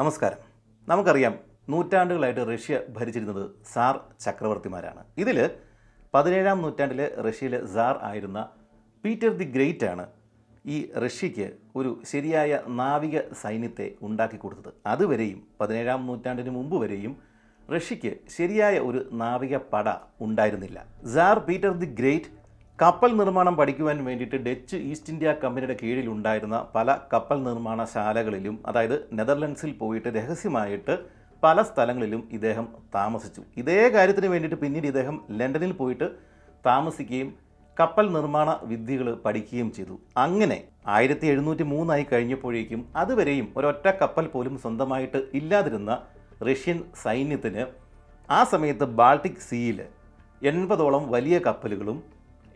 നമസ്കാരം. നമുക്കറിയാം നൂറ്റാണ്ടുകളായിട്ട് റഷ്യ ഭരിച്ചിരുന്നത് സാർ ചക്രവർത്തിമാരാണ്. ഇതിൽ പതിനേഴാം നൂറ്റാണ്ടിലെ റഷ്യയിലെ സാർ ആയിരുന്ന പീറ്റർ ദി ഗ്രേറ്റ് ആണ് ഈ റഷ്യയ്ക്ക് ഒരു ശരിയായ നാവിക സൈന്യത്തെ ഉണ്ടാക്കി കൊടുത്തത്. അതുവരെയും പതിനേഴാം നൂറ്റാണ്ടിന് മുമ്പ് വരെയും റഷ്യയ്ക്ക് ശരിയായ ഒരു നാവിക പട ഉണ്ടായിരുന്നില്ല. സാർ പീറ്റർ ദി ഗ്രേറ്റ് കപ്പൽ നിർമ്മാണം പഠിക്കുവാൻ വേണ്ടിയിട്ട് ഡച്ച് ഈസ്റ്റ് ഇന്ത്യ കമ്പനിയുടെ കീഴിലുണ്ടായിരുന്ന പല കപ്പൽ നിർമ്മാണ ശാലകളിലും അതായത് നെതർലൻഡ്സിൽ പോയിട്ട് രഹസ്യമായിട്ട് പല സ്ഥലങ്ങളിലും ഇദ്ദേഹം താമസിച്ചു. ഇതേ കാര്യത്തിന് വേണ്ടിയിട്ട് പിന്നീട് ഇദ്ദേഹം ലണ്ടനിൽ പോയിട്ട് താമസിക്കുകയും കപ്പൽ നിർമ്മാണ വിദ്യകൾ പഠിക്കുകയും ചെയ്തു. അങ്ങനെ ആയിരത്തി എഴുന്നൂറ്റി മൂന്നായി കഴിഞ്ഞപ്പോഴേക്കും അതുവരെയും ഒരൊറ്റ കപ്പൽ പോലും സ്വന്തമായിട്ട് ഇല്ലാതിരുന്ന റഷ്യൻ സൈന്യത്തിന് ആ സമയത്ത് ബാൾട്ടിക് സീയിൽ എൺപതോളം വലിയ കപ്പലുകളും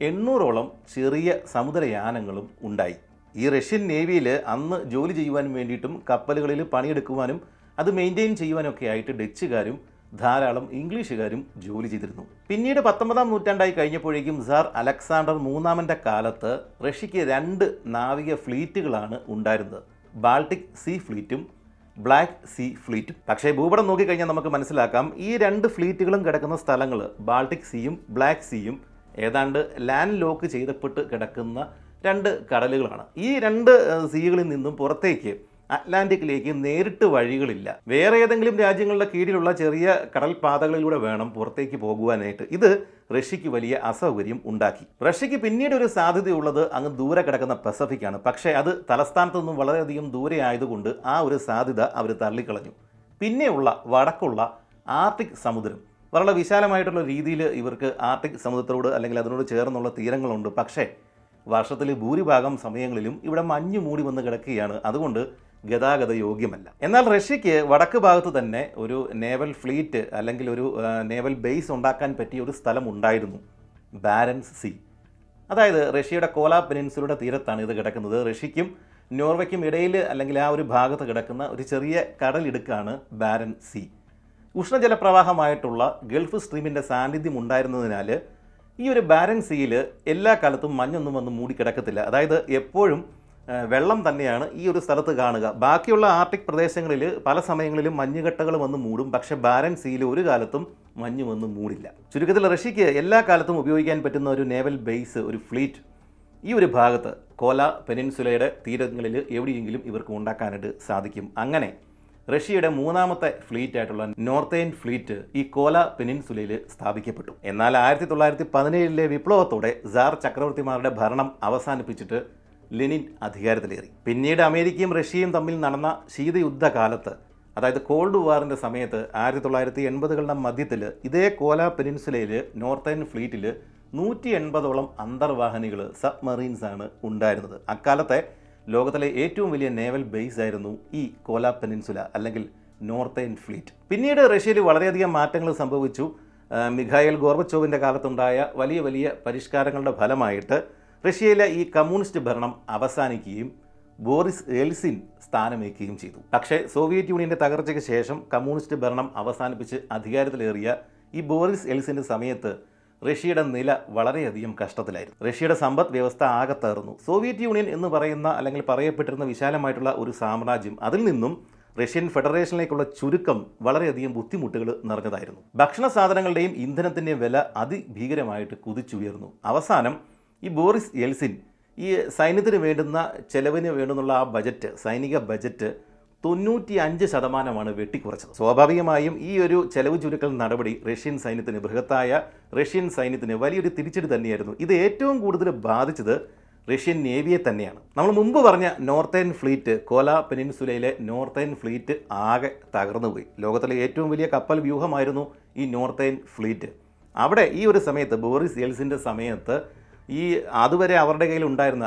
എണ്ണൂറോളം ചെറിയ സമുദ്രയാനങ്ങളും ഉണ്ടായി. ഈ റഷ്യൻ നേവിയിൽ അന്ന് ജോലി ചെയ്യുവാൻ വേണ്ടിയിട്ടും കപ്പലുകളിൽ പണിയെടുക്കുവാനും അത് മെയിന്റെയിൻ ചെയ്യുവാനൊക്കെ ആയിട്ട് ഡച്ചുകാരും ധാരാളം ഇംഗ്ലീഷുകാരും ജോലി ചെയ്തിരുന്നു. പിന്നീട് പത്തൊമ്പതാം നൂറ്റാണ്ടായി കഴിഞ്ഞപ്പോഴേക്കും സാർ അലക്സാണ്ടർ മൂന്നാമന്റെ കാലത്ത് റഷ്യക്ക് രണ്ട് നാവിക ഫ്ലീറ്റുകളാണ് ഉണ്ടായിരുന്നത്. ബാൾട്ടിക് സീ ഫ്ലീറ്റും ബ്ലാക്ക് സീ ഫ്ലീറ്റും. പക്ഷേ ഭൂപടം നോക്കിക്കഴിഞ്ഞാൽ നമുക്ക് മനസ്സിലാക്കാം ഈ രണ്ട് ഫ്ലീറ്റുകളും കിടക്കുന്ന സ്ഥലങ്ങൾ ബാൾട്ടിക് സീയും ബ്ലാക്ക് സീയും ഏതാണ്ട് ലാൻഡ് ലോക്ക് ചെയ്തപ്പെട്ട് കിടക്കുന്ന രണ്ട് കടലുകളാണ്. ഈ രണ്ട് സീകളിൽ നിന്നും പുറത്തേക്ക് അറ്റ്ലാന്റിക്കിലേക്ക് നേരിട്ട് വഴികളില്ല. വേറെ ഏതെങ്കിലും രാജ്യങ്ങളുടെ കീഴിലുള്ള ചെറിയ കടൽപാതകളിലൂടെ വേണം പുറത്തേക്ക് പോകുവാനായിട്ട്. ഇത് റഷ്യക്ക് വലിയ അസൗകര്യം ഉണ്ടാക്കി. റഷ്യക്ക് പിന്നീട് ഒരു സാധ്യതയുള്ളത് അങ്ങ് ദൂരെ കിടക്കുന്ന ആണ് പക്ഷേ അത് തലസ്ഥാനത്ത് നിന്നും വളരെയധികം ദൂരെ ആയതുകൊണ്ട് ആ ഒരു സാധ്യത അവർ തള്ളിക്കളഞ്ഞു. പിന്നെയുള്ള വടക്കുള്ള ആർട്ടിക് സമുദ്രം. വളരെ വിശാലമായിട്ടുള്ള രീതിയിൽ ഇവർക്ക് ആർട്ടിക് സമുദ്രത്തോട് അല്ലെങ്കിൽ അതിനോട് ചേർന്നുള്ള തീരങ്ങളുണ്ട്. പക്ഷേ വർഷത്തിൽ ഭൂരിഭാഗം സമയങ്ങളിലും ഇവിടെ മഞ്ഞ് മൂടി വന്ന് കിടക്കുകയാണ്. അതുകൊണ്ട് ഗതാഗത യോഗ്യമല്ല. എന്നാൽ റഷ്യക്ക് വടക്ക് ഭാഗത്ത് തന്നെ ഒരു നേവൽ ഫ്ലീറ്റ് അല്ലെങ്കിൽ ഒരു നേവൽ ബേസ് ഉണ്ടാക്കാൻ പറ്റിയ ഒരു സ്ഥലം ഉണ്ടായിരുന്നു. ബാരൻസ് സി അതായത് റഷ്യയുടെ കോലാ പെനിൻസുലയുടെ തീരത്താണ് ഇത് കിടക്കുന്നത്. റഷ്യയ്ക്കും നോർവയ്ക്കും ഇടയിൽ അല്ലെങ്കിൽ ആ ഒരു ഭാഗത്ത് കിടക്കുന്ന ഒരു ചെറിയ കടലിടുക്കാണ് ബാരൻ സീ ഉഷ്ണജലപ്രവാഹമായിട്ടുള്ള ഗൾഫ് സ്ട്രീമിന്റെ സാന്നിധ്യം ഉണ്ടായിരുന്നതിനാൽ ഈ ഒരു ബാരൻസ് സീയിൽ എല്ലാ കാലത്തും മഞ്ഞൊന്നും വന്ന് മൂടിക്കിടക്കത്തില്ല അതായത് എപ്പോഴും വെള്ളം തന്നെയാണ് ഈ ഒരു സ്ഥലത്ത് കാണുക. ബാക്കിയുള്ള ആർട്ടിക് പ്രദേശങ്ങളിൽ പല സമയങ്ങളിലും മഞ്ഞുകട്ടകൾ വന്ന് മൂടും. പക്ഷേ ബാരൻ സീയിൽ ഒരു കാലത്തും മഞ്ഞ് വന്ന് മൂടില്ല. ചുരുക്കത്തിൽ റഷ്യക്ക് എല്ലാ കാലത്തും ഉപയോഗിക്കാൻ പറ്റുന്ന ഒരു നേവൽ ബേസ് ഒരു ഫ്ലീറ്റ് ഈ ഒരു ഭാഗത്ത് കോല പെനിൻസുലയുടെ തീരങ്ങളിൽ എവിടെയെങ്കിലും ഇവർക്ക് ഉണ്ടാക്കാനായിട്ട് സാധിക്കും. അങ്ങനെ റഷ്യയുടെ മൂന്നാമത്തെ ഫ്ലീറ്റ് ആയിട്ടുള്ള നോർത്തേൺ ഫ്ലീറ്റ് ഈ കോല പെനിൻസുലയിൽ സ്ഥാപിക്കപ്പെട്ടു. എന്നാൽ ആയിരത്തി തൊള്ളായിരത്തി പതിനേഴിലെ വിപ്ലവത്തോടെ സാർ ചക്രവർത്തിമാരുടെ ഭരണം അവസാനിപ്പിച്ചിട്ട് ലെനിൻ അധികാരത്തിലേറി. പിന്നീട് അമേരിക്കയും റഷ്യയും തമ്മിൽ നടന്ന ശീതയുദ്ധ കാലത്ത് അതായത് കോൾഡ് വാറിന്റെ സമയത്ത് ആയിരത്തി തൊള്ളായിരത്തി എൺപതുകളുടെ മധ്യത്തിൽ ഇതേ കോല പെനിൻസുലയിൽ നോർത്തേൺ ഫ്ലീറ്റിൽ നൂറ്റി എൺപതോളം അന്തർവാഹിനികൾ സബ്മറീൻസാണ് ഉണ്ടായിരുന്നത്. അക്കാലത്തെ ലോകത്തിലെ ഏറ്റവും വലിയ നേവൽ ബേസ് ആയിരുന്നു ഈ കോല പെനിൻസുല അല്ലെങ്കിൽ നോർത്തേൺ ഫ്ലീറ്റ് പിന്നീട് റഷ്യയിൽ വളരെയധികം മാറ്റങ്ങൾ സംഭവിച്ചു. മിഖായൽ ഗോർബച്ചോവിന്റെ കാലത്തുണ്ടായ വലിയ വലിയ പരിഷ്കാരങ്ങളുടെ ഫലമായിട്ട് റഷ്യയിലെ ഈ കമ്മ്യൂണിസ്റ്റ് ഭരണം അവസാനിക്കുകയും ബോറിസ് എൽസിൻ സ്ഥാനമേൽക്കുകയും ചെയ്തു. പക്ഷേ സോവിയറ്റ് യൂണിയന്റെ തകർച്ചയ്ക്ക് ശേഷം കമ്മ്യൂണിസ്റ്റ് ഭരണം അവസാനിപ്പിച്ച് അധികാരത്തിലേറിയ ഈ ബോറിസ് എൽസിന്റെ സമയത്ത് റഷ്യയുടെ നില വളരെയധികം കഷ്ടത്തിലായിരുന്നു. റഷ്യയുടെ സമ്പദ് വ്യവസ്ഥ ആകെ സോവിയറ്റ് യൂണിയൻ എന്ന് പറയുന്ന അല്ലെങ്കിൽ പറയപ്പെട്ടിരുന്ന വിശാലമായിട്ടുള്ള ഒരു സാമ്രാജ്യം അതിൽ നിന്നും റഷ്യൻ ഫെഡറേഷനിലേക്കുള്ള ചുരുക്കം വളരെയധികം ബുദ്ധിമുട്ടുകൾ നിറഞ്ഞതായിരുന്നു. ഭക്ഷണ സാധനങ്ങളുടെയും ഇന്ധനത്തിന്റെയും വില അതിഭീകരമായിട്ട് കുതിച്ചുയർന്നു. അവസാനം ഈ ബോറിസ് എൽസിൻ ഈ സൈന്യത്തിന് വേണ്ടുന്ന ചെലവിന് വേണ്ടുന്നുള്ള ആ ബജറ്റ് സൈനിക ബജറ്റ് തൊണ്ണൂറ്റി അഞ്ച് ശതമാനമാണ് വെട്ടിക്കുറച്ചത്. സ്വാഭാവികമായും ഈ ഒരു ചെലവ് ചുരുക്കൽ നടപടി റഷ്യൻ സൈന്യത്തിന് ബൃഹത്തായ റഷ്യൻ സൈന്യത്തിന് വലിയൊരു തിരിച്ചടി തന്നെയായിരുന്നു. ഇത് ഏറ്റവും കൂടുതൽ ബാധിച്ചത് റഷ്യൻ നേവിയെ തന്നെയാണ്. നമ്മൾ മുമ്പ് പറഞ്ഞ നോർത്തേൺ ഫ്ലീറ്റ് കോല പെനിൻസുലയിലെ നോർത്തേൺ ഫ്ലീറ്റ് ആകെ തകർന്നുപോയി ലോകത്തിലെ ഏറ്റവും വലിയ കപ്പൽ വ്യൂഹമായിരുന്നു ഈ നോർത്തേൺ ഫ്ലീറ്റ്. അവിടെ ഈ ഒരു സമയത്ത് ബോറിസ് എൽസിന്റെ സമയത്ത് ഈ അതുവരെ അവരുടെ കയ്യിൽ ഉണ്ടായിരുന്ന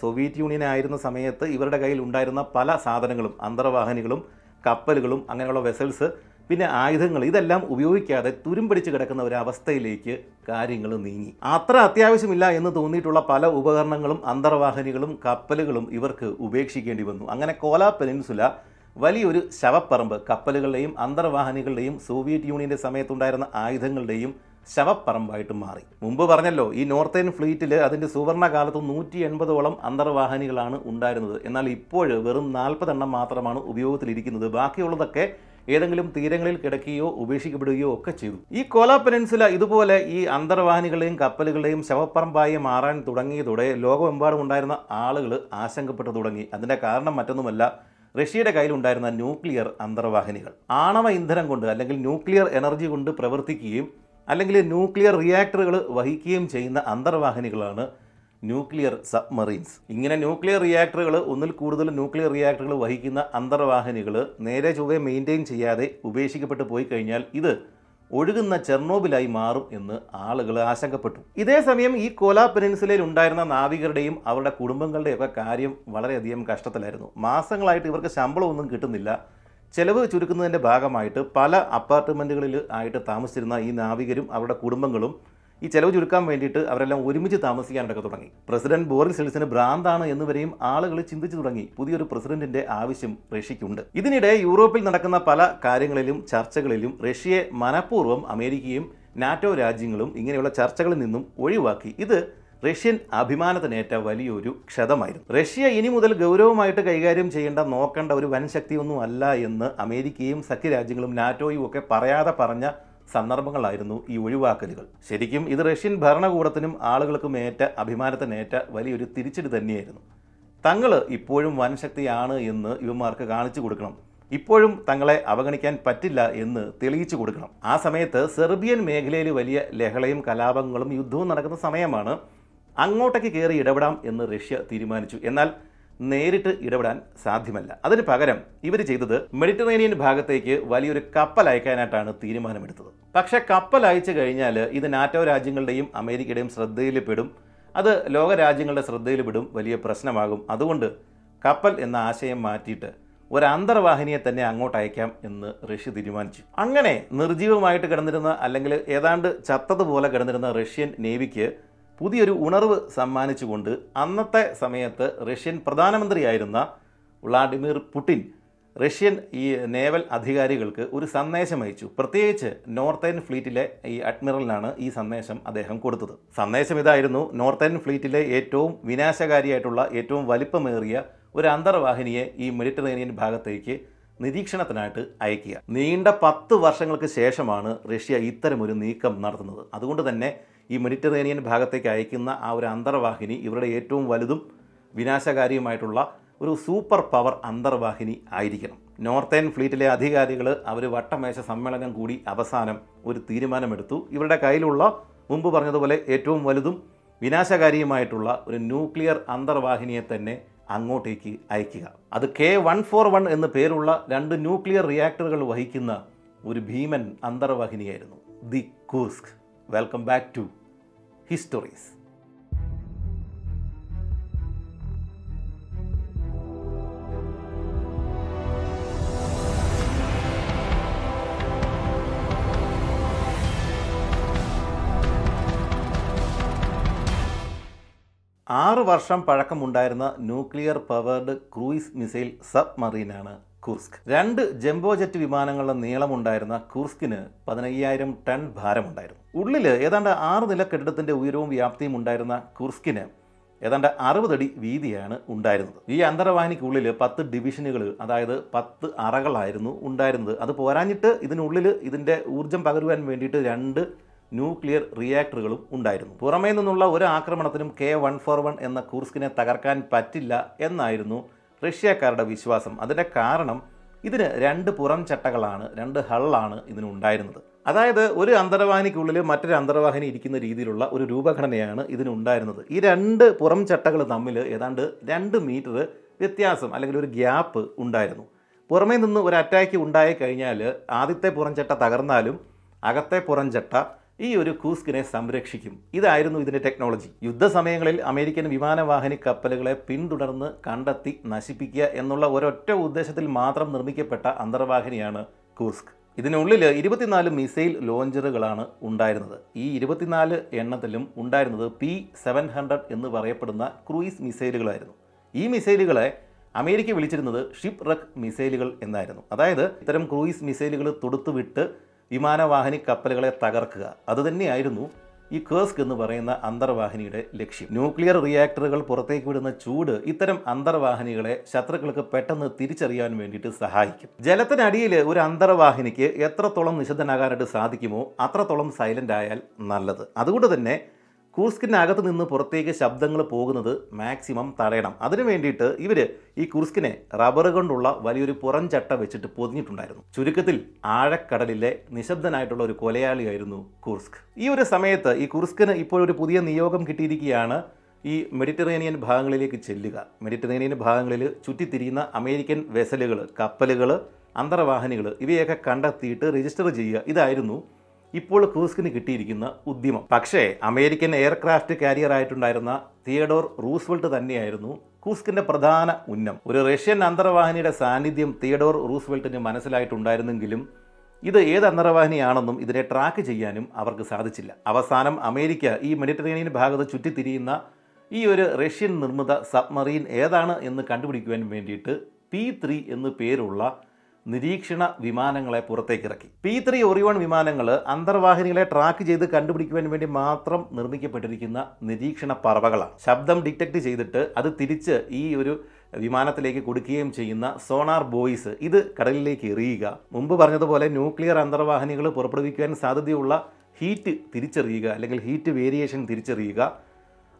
സോവിയറ്റ് യൂണിയൻ ആയിരുന്ന സമയത്ത് ഇവരുടെ കയ്യിൽ ഉണ്ടായിരുന്ന പല സാധനങ്ങളും അന്തർവാഹിനികളും കപ്പലുകളും അങ്ങനെയുള്ള വെസൽസ് പിന്നെ ആയുധങ്ങൾ ഇതെല്ലാം ഉപയോഗിക്കാതെ തുരുമ്പടിച്ച് കിടക്കുന്ന അവസ്ഥയിലേക്ക് കാര്യങ്ങൾ നീങ്ങി. അത്ര അത്യാവശ്യമില്ല എന്ന് തോന്നിയിട്ടുള്ള പല ഉപകരണങ്ങളും അന്തർവാഹിനികളും കപ്പലുകളും ഇവർക്ക് ഉപേക്ഷിക്കേണ്ടി വന്നു. അങ്ങനെ കോലാ പെനിൻസുല വലിയൊരു ശവപ്പറമ്പ് കപ്പലുകളുടെയും അന്തർവാഹിനികളുടെയും സോവിയറ്റ് യൂണിയന്റെ സമയത്തുണ്ടായിരുന്ന ആയുധങ്ങളുടെയും ശവപ്പറമ്പായിട്ട് മാറി. മുമ്പ് പറഞ്ഞല്ലോ ഈ നോർത്തേൺ ഫ്ലീറ്റിൽ അതിന്റെ സുവർണ കാലത്ത് നൂറ്റി എൺപതോളം അന്തർവാഹിനികളാണ് ഉണ്ടായിരുന്നത്. എന്നാൽ ഇപ്പോൾ വെറും നാൽപ്പതെണ്ണം മാത്രമാണ് ഉപയോഗത്തിലിരിക്കുന്നത്. ബാക്കിയുള്ളതൊക്കെ ഏതെങ്കിലും തീരങ്ങളിൽ കിടക്കുകയോ ഉപേക്ഷിക്കപ്പെടുകയോ ഒക്കെ ചെയ്തു. ഈ കോലാപ്പനൻസില പെനിൻസുല ഇതുപോലെ ഈ അന്തർവാഹിനികളെയും കപ്പലുകളെയും ശവപ്പറമ്പായി മാറാൻ തുടങ്ങിയതോടെ ലോകമെമ്പാടും ഉണ്ടായിരുന്ന ആളുകൾ ആശങ്കപ്പെട്ടു തുടങ്ങി. അതിന്റെ കാരണം മറ്റൊന്നുമല്ല റഷ്യയുടെ കയ്യിലുണ്ടായിരുന്ന ന്യൂക്ലിയർ അന്തർവാഹിനികൾ. ആണവ ഇന്ധനം കൊണ്ട് അല്ലെങ്കിൽ ന്യൂക്ലിയർ എനർജി കൊണ്ട് പ്രവർത്തിക്കുകയും അല്ലെങ്കിൽ ന്യൂക്ലിയർ റിയാക്ടറുകൾ വഹിക്കുകയും ചെയ്യുന്ന അന്തർവാഹിനികളാണ് ന്യൂക്ലിയർ സബ്മറീൻസ്. ഇങ്ങനെ ന്യൂക്ലിയർ റിയാക്ടറുകൾ ഒന്നിൽ കൂടുതൽ ന്യൂക്ലിയർ റിയാക്ടറുകൾ വഹിക്കുന്ന അന്തർവാഹിനികൾ നേരെ ചൊവ്വെ മെയിന്റെയിൻ ചെയ്യാതെ ഉപേക്ഷിക്കപ്പെട്ടു പോയി കഴിഞ്ഞാൽ ഇത് ഒഴുകുന്ന ചെർണോബിലായി മാറും എന്ന് ആളുകൾ ആശങ്കപ്പെട്ടു. ഇതേ സമയം ഈ കോലാ പെനിൻസുലയിൽ ഉണ്ടായിരുന്ന നാവികരുടെയും അവരുടെ കുടുംബങ്ങളുടെയും ഒക്കെ കാര്യം വളരെയധികം കഷ്ടത്തിലായിരുന്നു. മാസങ്ങളായിട്ട് ഇവർക്ക് ശമ്പളമൊന്നും കിട്ടുന്നില്ല. ചെലവ് ചുരുക്കുന്നതിന്റെ ഭാഗമായിട്ട് പല അപ്പാർട്ട്മെന്റുകളിൽ ആയിട്ട് താമസിച്ചിരുന്ന ഈ നാവികരും അവരുടെ കുടുംബങ്ങളും ഈ ചെലവ് ചുരുക്കാൻ വേണ്ടിയിട്ട് അവരെല്ലാം ഒരുമിച്ച് താമസിക്കാനൊക്കെ തുടങ്ങി. പ്രസിഡന്റ് ബോറിസ് എൽസിന് ഭ്രാന്താണ് എന്നുവരെയും ആളുകൾ ചിന്തിച്ചു തുടങ്ങി. പുതിയൊരു പ്രസിഡന്റിന്റെ ആവശ്യം റഷ്യയ്ക്കുണ്ട്. ഇതിനിടെ യൂറോപ്പിൽ നടക്കുന്ന പല കാര്യങ്ങളിലും ചർച്ചകളിലും റഷ്യയെ മനഃപൂർവം അമേരിക്കയും നാറ്റോ രാജ്യങ്ങളും ഇങ്ങനെയുള്ള ചർച്ചകളിൽ നിന്നും ഒഴിവാക്കി. ഇത് റഷ്യൻ അഭിമാനത്തിനേറ്റ വലിയൊരു ക്ഷതമായിരുന്നു. റഷ്യ ഇനി മുതൽ ഗൗരവമായിട്ട് കൈകാര്യം ചെയ്യേണ്ട നോക്കേണ്ട ഒരു വൻ ശക്തിയൊന്നും അല്ല എന്ന് അമേരിക്കയും സഖ്യരാജ്യങ്ങളും നാറ്റോയും ഒക്കെ പറയാതെ പറഞ്ഞ സന്ദർഭങ്ങളായിരുന്നു ഈ ഒഴിവാക്കലുകൾ. ശരിക്കും ഇത് റഷ്യൻ ഭരണകൂടത്തിനും ആളുകൾക്കും ഏറ്റ അഭിമാനത്തിനേറ്റ വലിയൊരു തിരിച്ചടി തന്നെയായിരുന്നു. തങ്ങൾ ഇപ്പോഴും വൻശക്തിയാണ് എന്ന് ഇവന്മാർക്ക് കാണിച്ചു കൊടുക്കണം. ഇപ്പോഴും തങ്ങളെ അവഗണിക്കാൻ പറ്റില്ല എന്ന് തെളിയിച്ചു കൊടുക്കണം. ആ സമയത്ത് സെർബിയൻ മേഖലയിൽ വലിയ ലഹളയും കലാപങ്ങളും യുദ്ധവും നടക്കുന്ന സമയമാണ് അങ്ങോട്ടേക്ക് കയറി ഇടപെടാം എന്ന് റഷ്യ തീരുമാനിച്ചു. എന്നാൽ നേരിട്ട് ഇടപെടാൻ സാധ്യമല്ല. അതിന് പകരം ഇവർ ചെയ്തത് മെഡിറ്ററേനിയൻ ഭാഗത്തേക്ക് വലിയൊരു കപ്പൽ അയക്കാനായിട്ടാണ് തീരുമാനമെടുത്തത്. പക്ഷെ കപ്പൽ അയച്ചു കഴിഞ്ഞാൽ ഇത് നാറ്റോ രാജ്യങ്ങളുടെയും അമേരിക്കയുടെയും ശ്രദ്ധയിൽ പെടും അത് ലോകരാജ്യങ്ങളുടെ ശ്രദ്ധയിൽ പെടും വലിയ പ്രശ്നമാകും. അതുകൊണ്ട് കപ്പൽ എന്ന ആശയം മാറ്റിയിട്ട് ഒരു അന്തർവാഹിനിയെ തന്നെ അങ്ങോട്ട് അയക്കാം എന്ന് റഷ്യ തീരുമാനിച്ചു. അങ്ങനെ നിർജീവമായിട്ട് കിടന്നിരുന്ന അല്ലെങ്കിൽ ഏതാണ്ട് ചത്തതുപോലെ കിടന്നിരുന്ന റഷ്യൻ നേവിക്ക് പുതിയൊരു ഉണർവ് സമ്മാനിച്ചുകൊണ്ട് അന്നത്തെ സമയത്ത് റഷ്യൻ പ്രധാനമന്ത്രിയായിരുന്ന വ്ളാഡിമിർ പുടിൻ റഷ്യൻ ഈ നേവൽ അധികാരികൾക്ക് ഒരു സന്ദേശം അയച്ചു. പ്രത്യേകിച്ച് നോർത്തേൺ ഫ്ലീറ്റിലെ ഈ അഡ്മിറലിനാണ് ഈ സന്ദേശം അദ്ദേഹം കൊടുത്തത്. സന്ദേശം ഇതായിരുന്നു നോർത്തേൺ ഫ്ലീറ്റിലെ ഏറ്റവും വിനാശകാരിയായിട്ടുള്ള ഏറ്റവും വലിപ്പമേറിയ ഒരു അന്തർവാഹിനിയെ ഈ മെഡിറ്ററേനിയൻ ഭാഗത്തേക്ക് നിരീക്ഷണത്തിനായിട്ട് അയക്കുക. നീണ്ട പത്ത് വർഷങ്ങൾക്ക് ശേഷമാണ് റഷ്യ ഇത്തരമൊരു നീക്കം നടത്തുന്നത്. അതുകൊണ്ട് തന്നെ ഈ മെഡിറ്ററേനിയൻ ഭാഗത്തേക്ക് അയക്കുന്ന ആ ഒരു അന്തർവാഹിനി ഇവരുടെ ഏറ്റവും വലുതും വിനാശകാരിയുമായിട്ടുള്ള ഒരു സൂപ്പർ പവർ അന്തർവാഹിനി ആയിരിക്കണം. നോർത്തേൺ ഫ്ലീറ്റിലെ അധികാരികൾ അവർ വട്ടമേശ സമ്മേളനം കൂടി അവസാനം ഒരു തീരുമാനമെടുത്തു. ഇവരുടെ കയ്യിലുള്ള മുമ്പ് പറഞ്ഞതുപോലെ ഏറ്റവും വലുതും വിനാശകാരിയുമായിട്ടുള്ള ഒരു ന്യൂക്ലിയർ അന്തർവാഹിനിയെ തന്നെ അങ്ങോട്ടേക്ക് അയക്കുക. അത് കെ വൺ ഫോർ വൺ എന്ന് പേരുള്ള രണ്ട് ന്യൂക്ലിയർ റിയാക്ടറുകൾ വഹിക്കുന്ന ഒരു ഭീമൻ അന്തർവാഹിനിയായിരുന്നു. The Kursk. Welcome back to histories ആറ് വർഷം പഴക്കമുണ്ടായിരുന്ന ന്യൂക്ലിയർ പവേർഡ് ക്രൂയിസ് മിസൈൽ സബ്മറീനാണ് കുർസ്ക്. രണ്ട് ജംബോ ജെറ്റ് വിമാനങ്ങളുടെ നീളമുണ്ടായിരുന്ന കൂർസ്കിന് പതിനയ്യായിരം ടൺ ഭാരമുണ്ടായിരുന്നു. ഉള്ളിൽ ഏതാണ്ട് ആറ് നില കെട്ടിടത്തിന്റെ ഉയരവും വ്യാപ്തിയും ഉണ്ടായിരുന്ന കുർസ്കിന് ഏതാണ്ട് അറുപതടി വീതിയാണ് ഉണ്ടായിരുന്നത്. ഈ അന്തർവാഹിനിക്കുള്ളിൽ പത്ത് ഡിവിഷനുകൾ അതായത് പത്ത് അറകളായിരുന്നു ഉണ്ടായിരുന്നത്. അത് പോരാഞ്ഞിട്ട് ഇതിനുള്ളിൽ ഇതിന്റെ ഊർജം പകരുവാൻ വേണ്ടിയിട്ട് രണ്ട് ന്യൂക്ലിയർ റിയാക്ടറുകളും ഉണ്ടായിരുന്നു. പുറമേ നിന്നുള്ള ഒരു ആക്രമണത്തിനും കെ വൺ ഫോർ വൺ എന്ന കൂർസ്കിനെ തകർക്കാൻ പറ്റില്ല എന്നായിരുന്നു റഷ്യക്കാരുടെ വിശ്വാസം. അതിന്റെ കാരണം ഇതിന് രണ്ട് പുറം ചട്ടകളാണ് രണ്ട് ഹള്ളാണ് ഇതിനുണ്ടായിരുന്നത്. അതായത് ഒരു അന്തർവാഹിനിക്കുള്ളിൽ മറ്റൊരു അന്തർവാഹിനി ഇരിക്കുന്ന രീതിയിലുള്ള ഒരു രൂപഘടനയാണ് ഇതിനുണ്ടായിരുന്നത്. ഈ രണ്ട് പുറം ചട്ടകൾ തമ്മിൽ ഏതാണ്ട് രണ്ട് മീറ്റർ വ്യത്യാസം അല്ലെങ്കിൽ ഒരു ഗ്യാപ്പ് ഉണ്ടായിരുന്നു. പുറമേ നിന്ന് ഒരു അറ്റാക്ക് ഉണ്ടായി കഴിഞ്ഞാൽ ആദ്യത്തെ പുറംചട്ട തകർന്നാലും അകത്തെ പുറംചട്ട ഈ ഒരു കൂസ്കിനെ സംരക്ഷിക്കും. ഇതായിരുന്നു ഇതിന്റെ ടെക്നോളജി യുദ്ധസമയങ്ങളിൽ അമേരിക്കൻ വിമാനവാഹിനി കപ്പലുകളെ പിന്തുടർന്ന് കണ്ടെത്തി നശിപ്പിക്കുക എന്നുള്ള ഒരൊറ്റ ഉദ്ദേശത്തിൽ മാത്രം നിർമ്മിക്കപ്പെട്ട അന്തർവാഹിനിയാണ് കൂസ്ക്. ഇതിനുള്ളിൽ ഇരുപത്തിനാല് മിസൈൽ ലോഞ്ചറുകളാണ് ഉണ്ടായിരുന്നത്. ഈ ഇരുപത്തിനാല് എണ്ണത്തിലും ഉണ്ടായിരുന്നത് പി സെവൻ ഹൺഡ്രഡ് എന്ന് പറയപ്പെടുന്ന ക്രൂയിസ് മിസൈലുകളായിരുന്നു. ഈ മിസൈലുകളെ അമേരിക്ക വിളിച്ചിരുന്നത് ഷിപ്പ് റക്ക് മിസൈലുകൾ എന്നായിരുന്നു. അതായത് ഇത്തരം ക്രൂയിസ് മിസൈലുകൾ തൊടുത്തുവിട്ട് വിമാനവാഹിനി കപ്പലുകളെ തകർക്കുക. അതുതന്നെയായിരുന്നു ഈ കേസ്ക് എന്ന് പറയുന്ന അന്തർവാഹിനിയുടെ ലക്ഷ്യം. ന്യൂക്ലിയർ റിയാക്ടറുകൾ പുറത്തേക്ക് വിടുന്ന ചൂട് ഇത്തരം അന്തർവാഹിനികളെ ശത്രുക്കൾക്ക് പെട്ടെന്ന് തിരിച്ചറിയാൻ വേണ്ടിയിട്ട് സഹായിക്കും. ജലത്തിനടിയിൽ ഒരു അന്തർവാഹിനിക്ക് എത്രത്തോളം നിശബ്ദനാകാനായിട്ട് സാധിക്കുമോ അത്രത്തോളം സൈലന്റ് ആയാൽ നല്ലത്. അതുകൊണ്ട് തന്നെ കൂർസ്കിനകത്ത് നിന്ന് പുറത്തേക്ക് ശബ്ദങ്ങൾ പോകുന്നത് മാക്സിമം തടയണം. അതിനു വേണ്ടിയിട്ട് ഇവർ ഈ കുർസ്കിനെ റബ്ബർ കൊണ്ടുള്ള വലിയൊരു പുറംചട്ട വെച്ചിട്ട് പൊതിഞ്ഞിട്ടുണ്ടായിരുന്നു. ചുരുക്കത്തിൽ ആഴക്കടലിലെ നിശബ്ദനായിട്ടുള്ള ഒരു കൊലയാളിയായിരുന്നു കുർസ്ക് ഈ ഒരു സമയത്ത് ഈ കുർസ്കിന് ഇപ്പോൾ ഒരു പുതിയ നിയോഗം കിട്ടിയിരിക്കുകയാണ് ഈ മെഡിറ്ററേനിയൻ ഭാഗങ്ങളിലേക്ക് ചെല്ലുക. മെഡിറ്ററേനിയൻ ഭാഗങ്ങളിൽ ചുറ്റിത്തിരിയുന്ന അമേരിക്കൻ വെസലുകൾ കപ്പലുകൾ അന്തർവാഹിനികൾ ഇവയൊക്കെ കണ്ടെത്തിയിട്ട് രജിസ്റ്റർ ചെയ്യുക. ഇതായിരുന്നു ഇപ്പോൾ ക്രൂസ്കിന് കിട്ടിയിരിക്കുന്ന ഉദ്യമം. പക്ഷേ അമേരിക്കൻ എയർക്രാഫ്റ്റ് കാരിയർ ആയിട്ടുണ്ടായിരുന്ന തിയഡോർ റൂസ്വെൽട്ട് തന്നെയായിരുന്നു കൂസ്കിന്റെ പ്രധാന ഉന്നം. ഒരു റഷ്യൻ അന്തർവാഹിനിയുടെ സാന്നിധ്യം തിയഡോർ റൂസ്വെൽട്ടിന് മനസ്സിലായിട്ടുണ്ടായിരുന്നെങ്കിലും ഇത് ഏത് അന്തർവാഹിനിയാണെന്നും ഇതിനെ ട്രാക്ക് ചെയ്യാനും അവർക്ക് സാധിച്ചില്ല. അവസാനം അമേരിക്ക ഈ മെഡിറ്ററേനിയൻ ഭാഗത്ത് ചുറ്റിത്തിരിയുന്ന ഈ ഒരു റഷ്യൻ നിർമ്മിത സബ്മറീൻ ഏതാണ് എന്ന് കണ്ടുപിടിക്കുവാൻ വേണ്ടിയിട്ട് പി ത്രീ എന്ന് പേരുള്ള നിരീക്ഷണ വിമാനങ്ങളെ പുറത്തേക്കിറക്കി. പി ത്രീ ഒറിവൺ വിമാനങ്ങൾ അന്തർവാഹിനികളെ ട്രാക്ക് ചെയ്ത് കണ്ടുപിടിക്കുവാൻ വേണ്ടി മാത്രം നിർമ്മിക്കപ്പെട്ടിരിക്കുന്ന നിരീക്ഷണ പറവകളാണ്. ശബ്ദം ഡിറ്റക്ട് ചെയ്തിട്ട് അത് തിരിച്ച് ഈ ഒരു വിമാനത്തിലേക്ക് കൊടുക്കുകയും ചെയ്യുന്ന സോണാർ ബോയ്സ് ഇത് കടലിലേക്ക് എറിയുക. മുമ്പ് പറഞ്ഞതുപോലെ ന്യൂക്ലിയർ അന്തർവാഹിനികൾ പുറപ്പെടുവിക്കാൻ സാധ്യതയുള്ള ഹീറ്റ് തിരിച്ചറിയുക അല്ലെങ്കിൽ ഹീറ്റ് വേരിയേഷൻ തിരിച്ചറിയുക.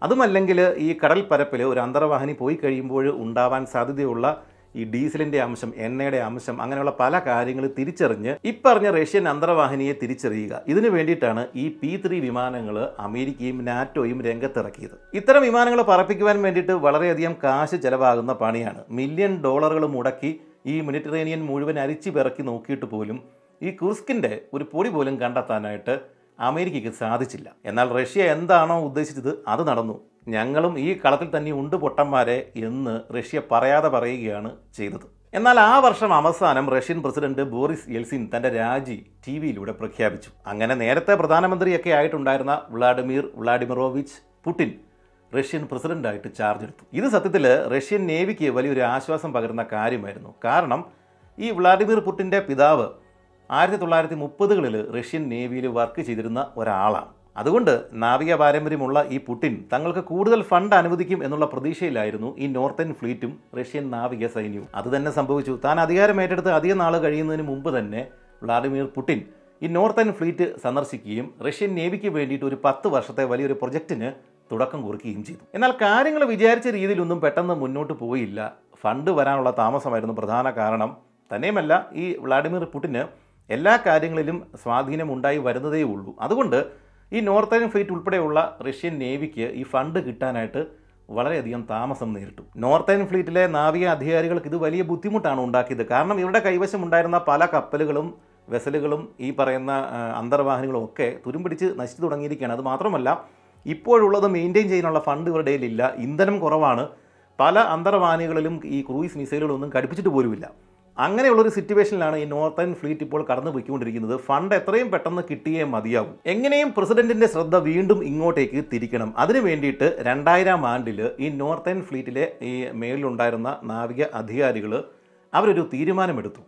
അതുമല്ലെങ്കിൽ ഈ കടൽ പരപ്പിൽ ഒരു അന്തർവാഹിനി പോയി കഴിയുമ്പോൾ ഉണ്ടാവാൻ സാധ്യതയുള്ള ഈ ഡീസലിന്റെ അംശം എണ്ണയുടെ അംശം അങ്ങനെയുള്ള പല കാര്യങ്ങൾ തിരിച്ചറിഞ്ഞ് ഇപ്പറഞ്ഞ റഷ്യൻ അന്തർവാഹിനിയെ തിരിച്ചറിയുക. ഇതിനു വേണ്ടിയിട്ടാണ് ഈ പി ത്രീ വിമാനങ്ങൾ അമേരിക്കയും നാറ്റോയും രംഗത്തിറക്കിയത്. ഇത്തരം വിമാനങ്ങൾ പറപ്പിക്കുവാൻ വേണ്ടിയിട്ട് വളരെയധികം കാശ് ചെലവാകുന്ന പണിയാണ്. മില്യൺ ഡോളറുകൾ മുടക്കി ഈ മെഡിറ്ററേനിയൻ മുഴുവൻ അരിച്ചു പിറക്കി നോക്കിയിട്ട് പോലും ഈ കുർസ്കിന്റെ ഒരു പൊടി പോലും കണ്ടെത്താനായിട്ട് അമേരിക്കയ്ക്ക് സാധിച്ചില്ല. എന്നാൽ റഷ്യ എന്താണോ ഉദ്ദേശിച്ചത് അത് നടന്നു. ഞങ്ങളും ഈ കളത്തിൽ തന്നെ ഉണ്ട് പൊട്ടന്മാരെ എന്ന് റഷ്യ പറയാതെ പറയുകയാണ് ചെയ്തത്. എന്നാൽ ആ വർഷം അവസാനം റഷ്യൻ പ്രസിഡന്റ് ബോറിസ് യെൽസിൻ തന്റെ രാജി ടി വിയിലൂടെ പ്രഖ്യാപിച്ചു. അങ്ങനെ നേരത്തെ പ്രധാനമന്ത്രിയൊക്കെ ആയിട്ടുണ്ടായിരുന്ന വ്ളാഡിമിർ വ്ളാഡിമിറോവിച്ച് പുടിൻ റഷ്യൻ പ്രസിഡന്റായിട്ട് ചാർജ് എടുത്തു. ഇത് സത്യത്തിൽ റഷ്യൻ നേവിക്ക് വലിയൊരു ആശ്വാസം പകരുന്ന കാര്യമായിരുന്നു. കാരണം ഈ വ്ളാഡിമിർ പുടിന്റെ പിതാവ് ആയിരത്തി തൊള്ളായിരത്തി മുപ്പതുകളിൽ റഷ്യൻ നേവിയിൽ വർക്ക് ചെയ്തിരുന്ന ഒരാളാണ്. അതുകൊണ്ട് നാവിക പാരമ്പര്യമുള്ള ഈ പുടിൻ തങ്ങൾക്ക് കൂടുതൽ ഫണ്ട് അനുവദിക്കും എന്നുള്ള പ്രതീക്ഷയിലായിരുന്നു ഈ നോർത്തേൺ ഫ്ലീറ്റും റഷ്യൻ നാവിക സൈന്യവും. അത് തന്നെ സംഭവിച്ചു. താൻ അധികാരം ഏറ്റെടുത്ത് അധികം നാൾ കഴിയുന്നതിന് മുമ്പ് തന്നെ വ്ളാഡിമിർ പുടിൻ ഈ നോർത്തേൺ ഫ്ലീറ്റ് സന്ദർശിക്കുകയും റഷ്യൻ നേവിക്ക് വേണ്ടിയിട്ട് ഒരു പത്ത് വർഷത്തെ വലിയൊരു പ്രൊജക്റ്റിന് തുടക്കം കുറിക്കുകയും ചെയ്തു. എന്നാൽ കാര്യങ്ങൾ വിചാരിച്ച രീതിയിലൊന്നും പെട്ടെന്ന് മുന്നോട്ട് പോയില്ല. ഫണ്ട് വരാനുള്ള താമസമായിരുന്നു പ്രധാന കാരണം. തന്നെയുമല്ല ഈ വ്ളാഡിമിർ പുടിന് എല്ലാ കാര്യങ്ങളിലും സ്വാധീനം ഉണ്ടായി വരുന്നതേ ഉള്ളൂ അതുകൊണ്ട് ഈ നോർത്തേൺ ഫ്ലീറ്റ് ഉൾപ്പെടെയുള്ള റഷ്യൻ നേവിക്ക് ഈ ഫണ്ട് കിട്ടാനായിട്ട് വളരെയധികം താമസം നേരിട്ടു. നോർത്തേൺ ഫ്ലീറ്റിലെ നാവിക അധികാരികൾക്ക് ഇത് വലിയ ബുദ്ധിമുട്ടാണ് ഉണ്ടാക്കിയത്. കാരണം ഇവരുടെ കൈവശം ഉണ്ടായിരുന്ന പല കപ്പലുകളും വെസലുകളും ഈ പറയുന്ന അന്തർവാഹിനികളും ഒക്കെ തുരുമ്പിടിച്ച് നശിച്ചു തുടങ്ങിയിരിക്കുകയാണ്. അത് മാത്രമല്ല ഇപ്പോഴുള്ളത് മെയിന്റെയിൻ ചെയ്യാനുള്ള ഫണ്ട് ഇവരുടെ കയ്യിലില്ല. ഇന്ധനം കുറവാണ്. പല അന്തർവാഹിനികളിലും ഈ ക്രൂയിസ് മിസൈലുകളൊന്നും ഘടിപ്പിച്ചിട്ട് പോലുമില്ല. അങ്ങനെയുള്ളൊരു സിറ്റുവേഷനിലാണ് ഈ നോർത്തേൺ ഫ്ലീറ്റ് ഇപ്പോൾ കടന്നു പോയിക്കൊണ്ടിരിക്കുന്നത്. ഫണ്ട് എത്രയും പെട്ടെന്ന് കിട്ടിയേ മതിയാവും. എങ്ങനെയും പ്രസിഡന്റിന്റെ ശ്രദ്ധ വീണ്ടും ഇങ്ങോട്ടേക്ക് തിരിക്കണം. അതിനു വേണ്ടിയിട്ട് രണ്ടായിരം ആണ്ടിൽ ഈ നോർത്തേൺ ഫ്ലീറ്റിലെ ഈ മേളിലുണ്ടായിരുന്ന നാവിക അധികാരികൾ അവരൊരു തീരുമാനമെടുത്തു.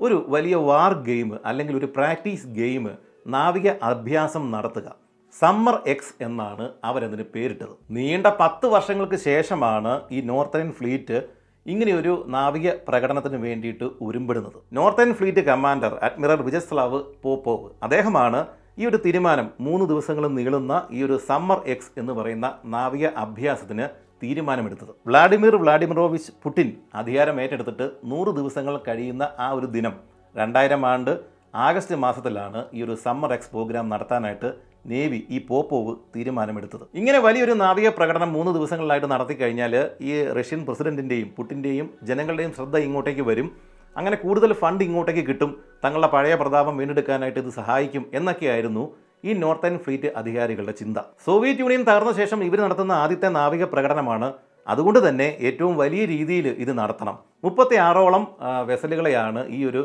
ഒരു വലിയ വാർ ഗെയിം അല്ലെങ്കിൽ ഒരു പ്രാക്ടീസ് ഗെയിം നാവിക അഭ്യാസം നടത്തുക. സമ്മർ എക്സ് എന്നാണ് അവരതിന് പേരിട്ടത്. നീണ്ട പത്ത് വർഷങ്ങൾക്ക് ശേഷമാണ് ഈ നോർത്തേൺ ഫ്ലീറ്റ് ഇങ്ങനെയൊരു നാവിക പ്രകടനത്തിന് വേണ്ടിയിട്ട് ഉരുമ്പിടുന്നത്. Northern fleet commander admiral Vyacheslav Popov. അദ്ദേഹമാണ് ഈ ഒരു തീരുമാനം മൂന്ന് ദിവസങ്ങൾ നീളുന്ന ഈ ഒരു സമ്മർ എക്സ് എന്ന് പറയുന്ന നാവിക അഭ്യാസത്തിന് തീരുമാനമെടുത്തത്. വ്ളാഡിമിർ വ്ളാഡിമിറോവിച്ച് പുടിൻ അധികാരം ഏറ്റെടുത്തിട്ട് നൂറ് ദിവസങ്ങൾ കഴിയുന്ന ആ ഒരു ദിനം. രണ്ടായിരം ആണ്ട് ആഗസ്റ്റ് മാസത്തിലാണ് ഈ ഒരു സമ്മർ എക്സ് പ്രോഗ്രാം നടത്താനായിട്ട് നേവി ഈ പോപ്പോവ് തീരുമാനമെടുത്തത്. ഇങ്ങനെ വലിയൊരു നാവിക പ്രകടനം മൂന്ന് ദിവസങ്ങളിലായിട്ട് നടത്തി കഴിഞ്ഞാൽ ഈ റഷ്യൻ പ്രസിഡന്റിന്റെയും പുട്ടിന്റെയും ജനങ്ങളുടെയും ശ്രദ്ധ ഇങ്ങോട്ടേക്ക് വരും. അങ്ങനെ കൂടുതൽ ഫണ്ട് ഇങ്ങോട്ടേക്ക് കിട്ടും. തങ്ങളുടെ പഴയ പ്രതാപം വീണ്ടെടുക്കാനായിട്ട് ഇത് സഹായിക്കും എന്നൊക്കെയായിരുന്നു ഈ നോർത്തേൺ ഫ്ലീറ്റ് അധികാരികളുടെ ചിന്ത. സോവിയറ്റ് യൂണിയൻ തകർന്ന ശേഷം ഇവർ നടത്തുന്ന ആദ്യത്തെ നാവിക പ്രകടനമാണ്. അതുകൊണ്ട് തന്നെ ഏറ്റവും വലിയ രീതിയിൽ ഇത് നടത്തണം. മുപ്പത്തി ആറോളം വെസലുകളെയാണ് ഈ ഒരു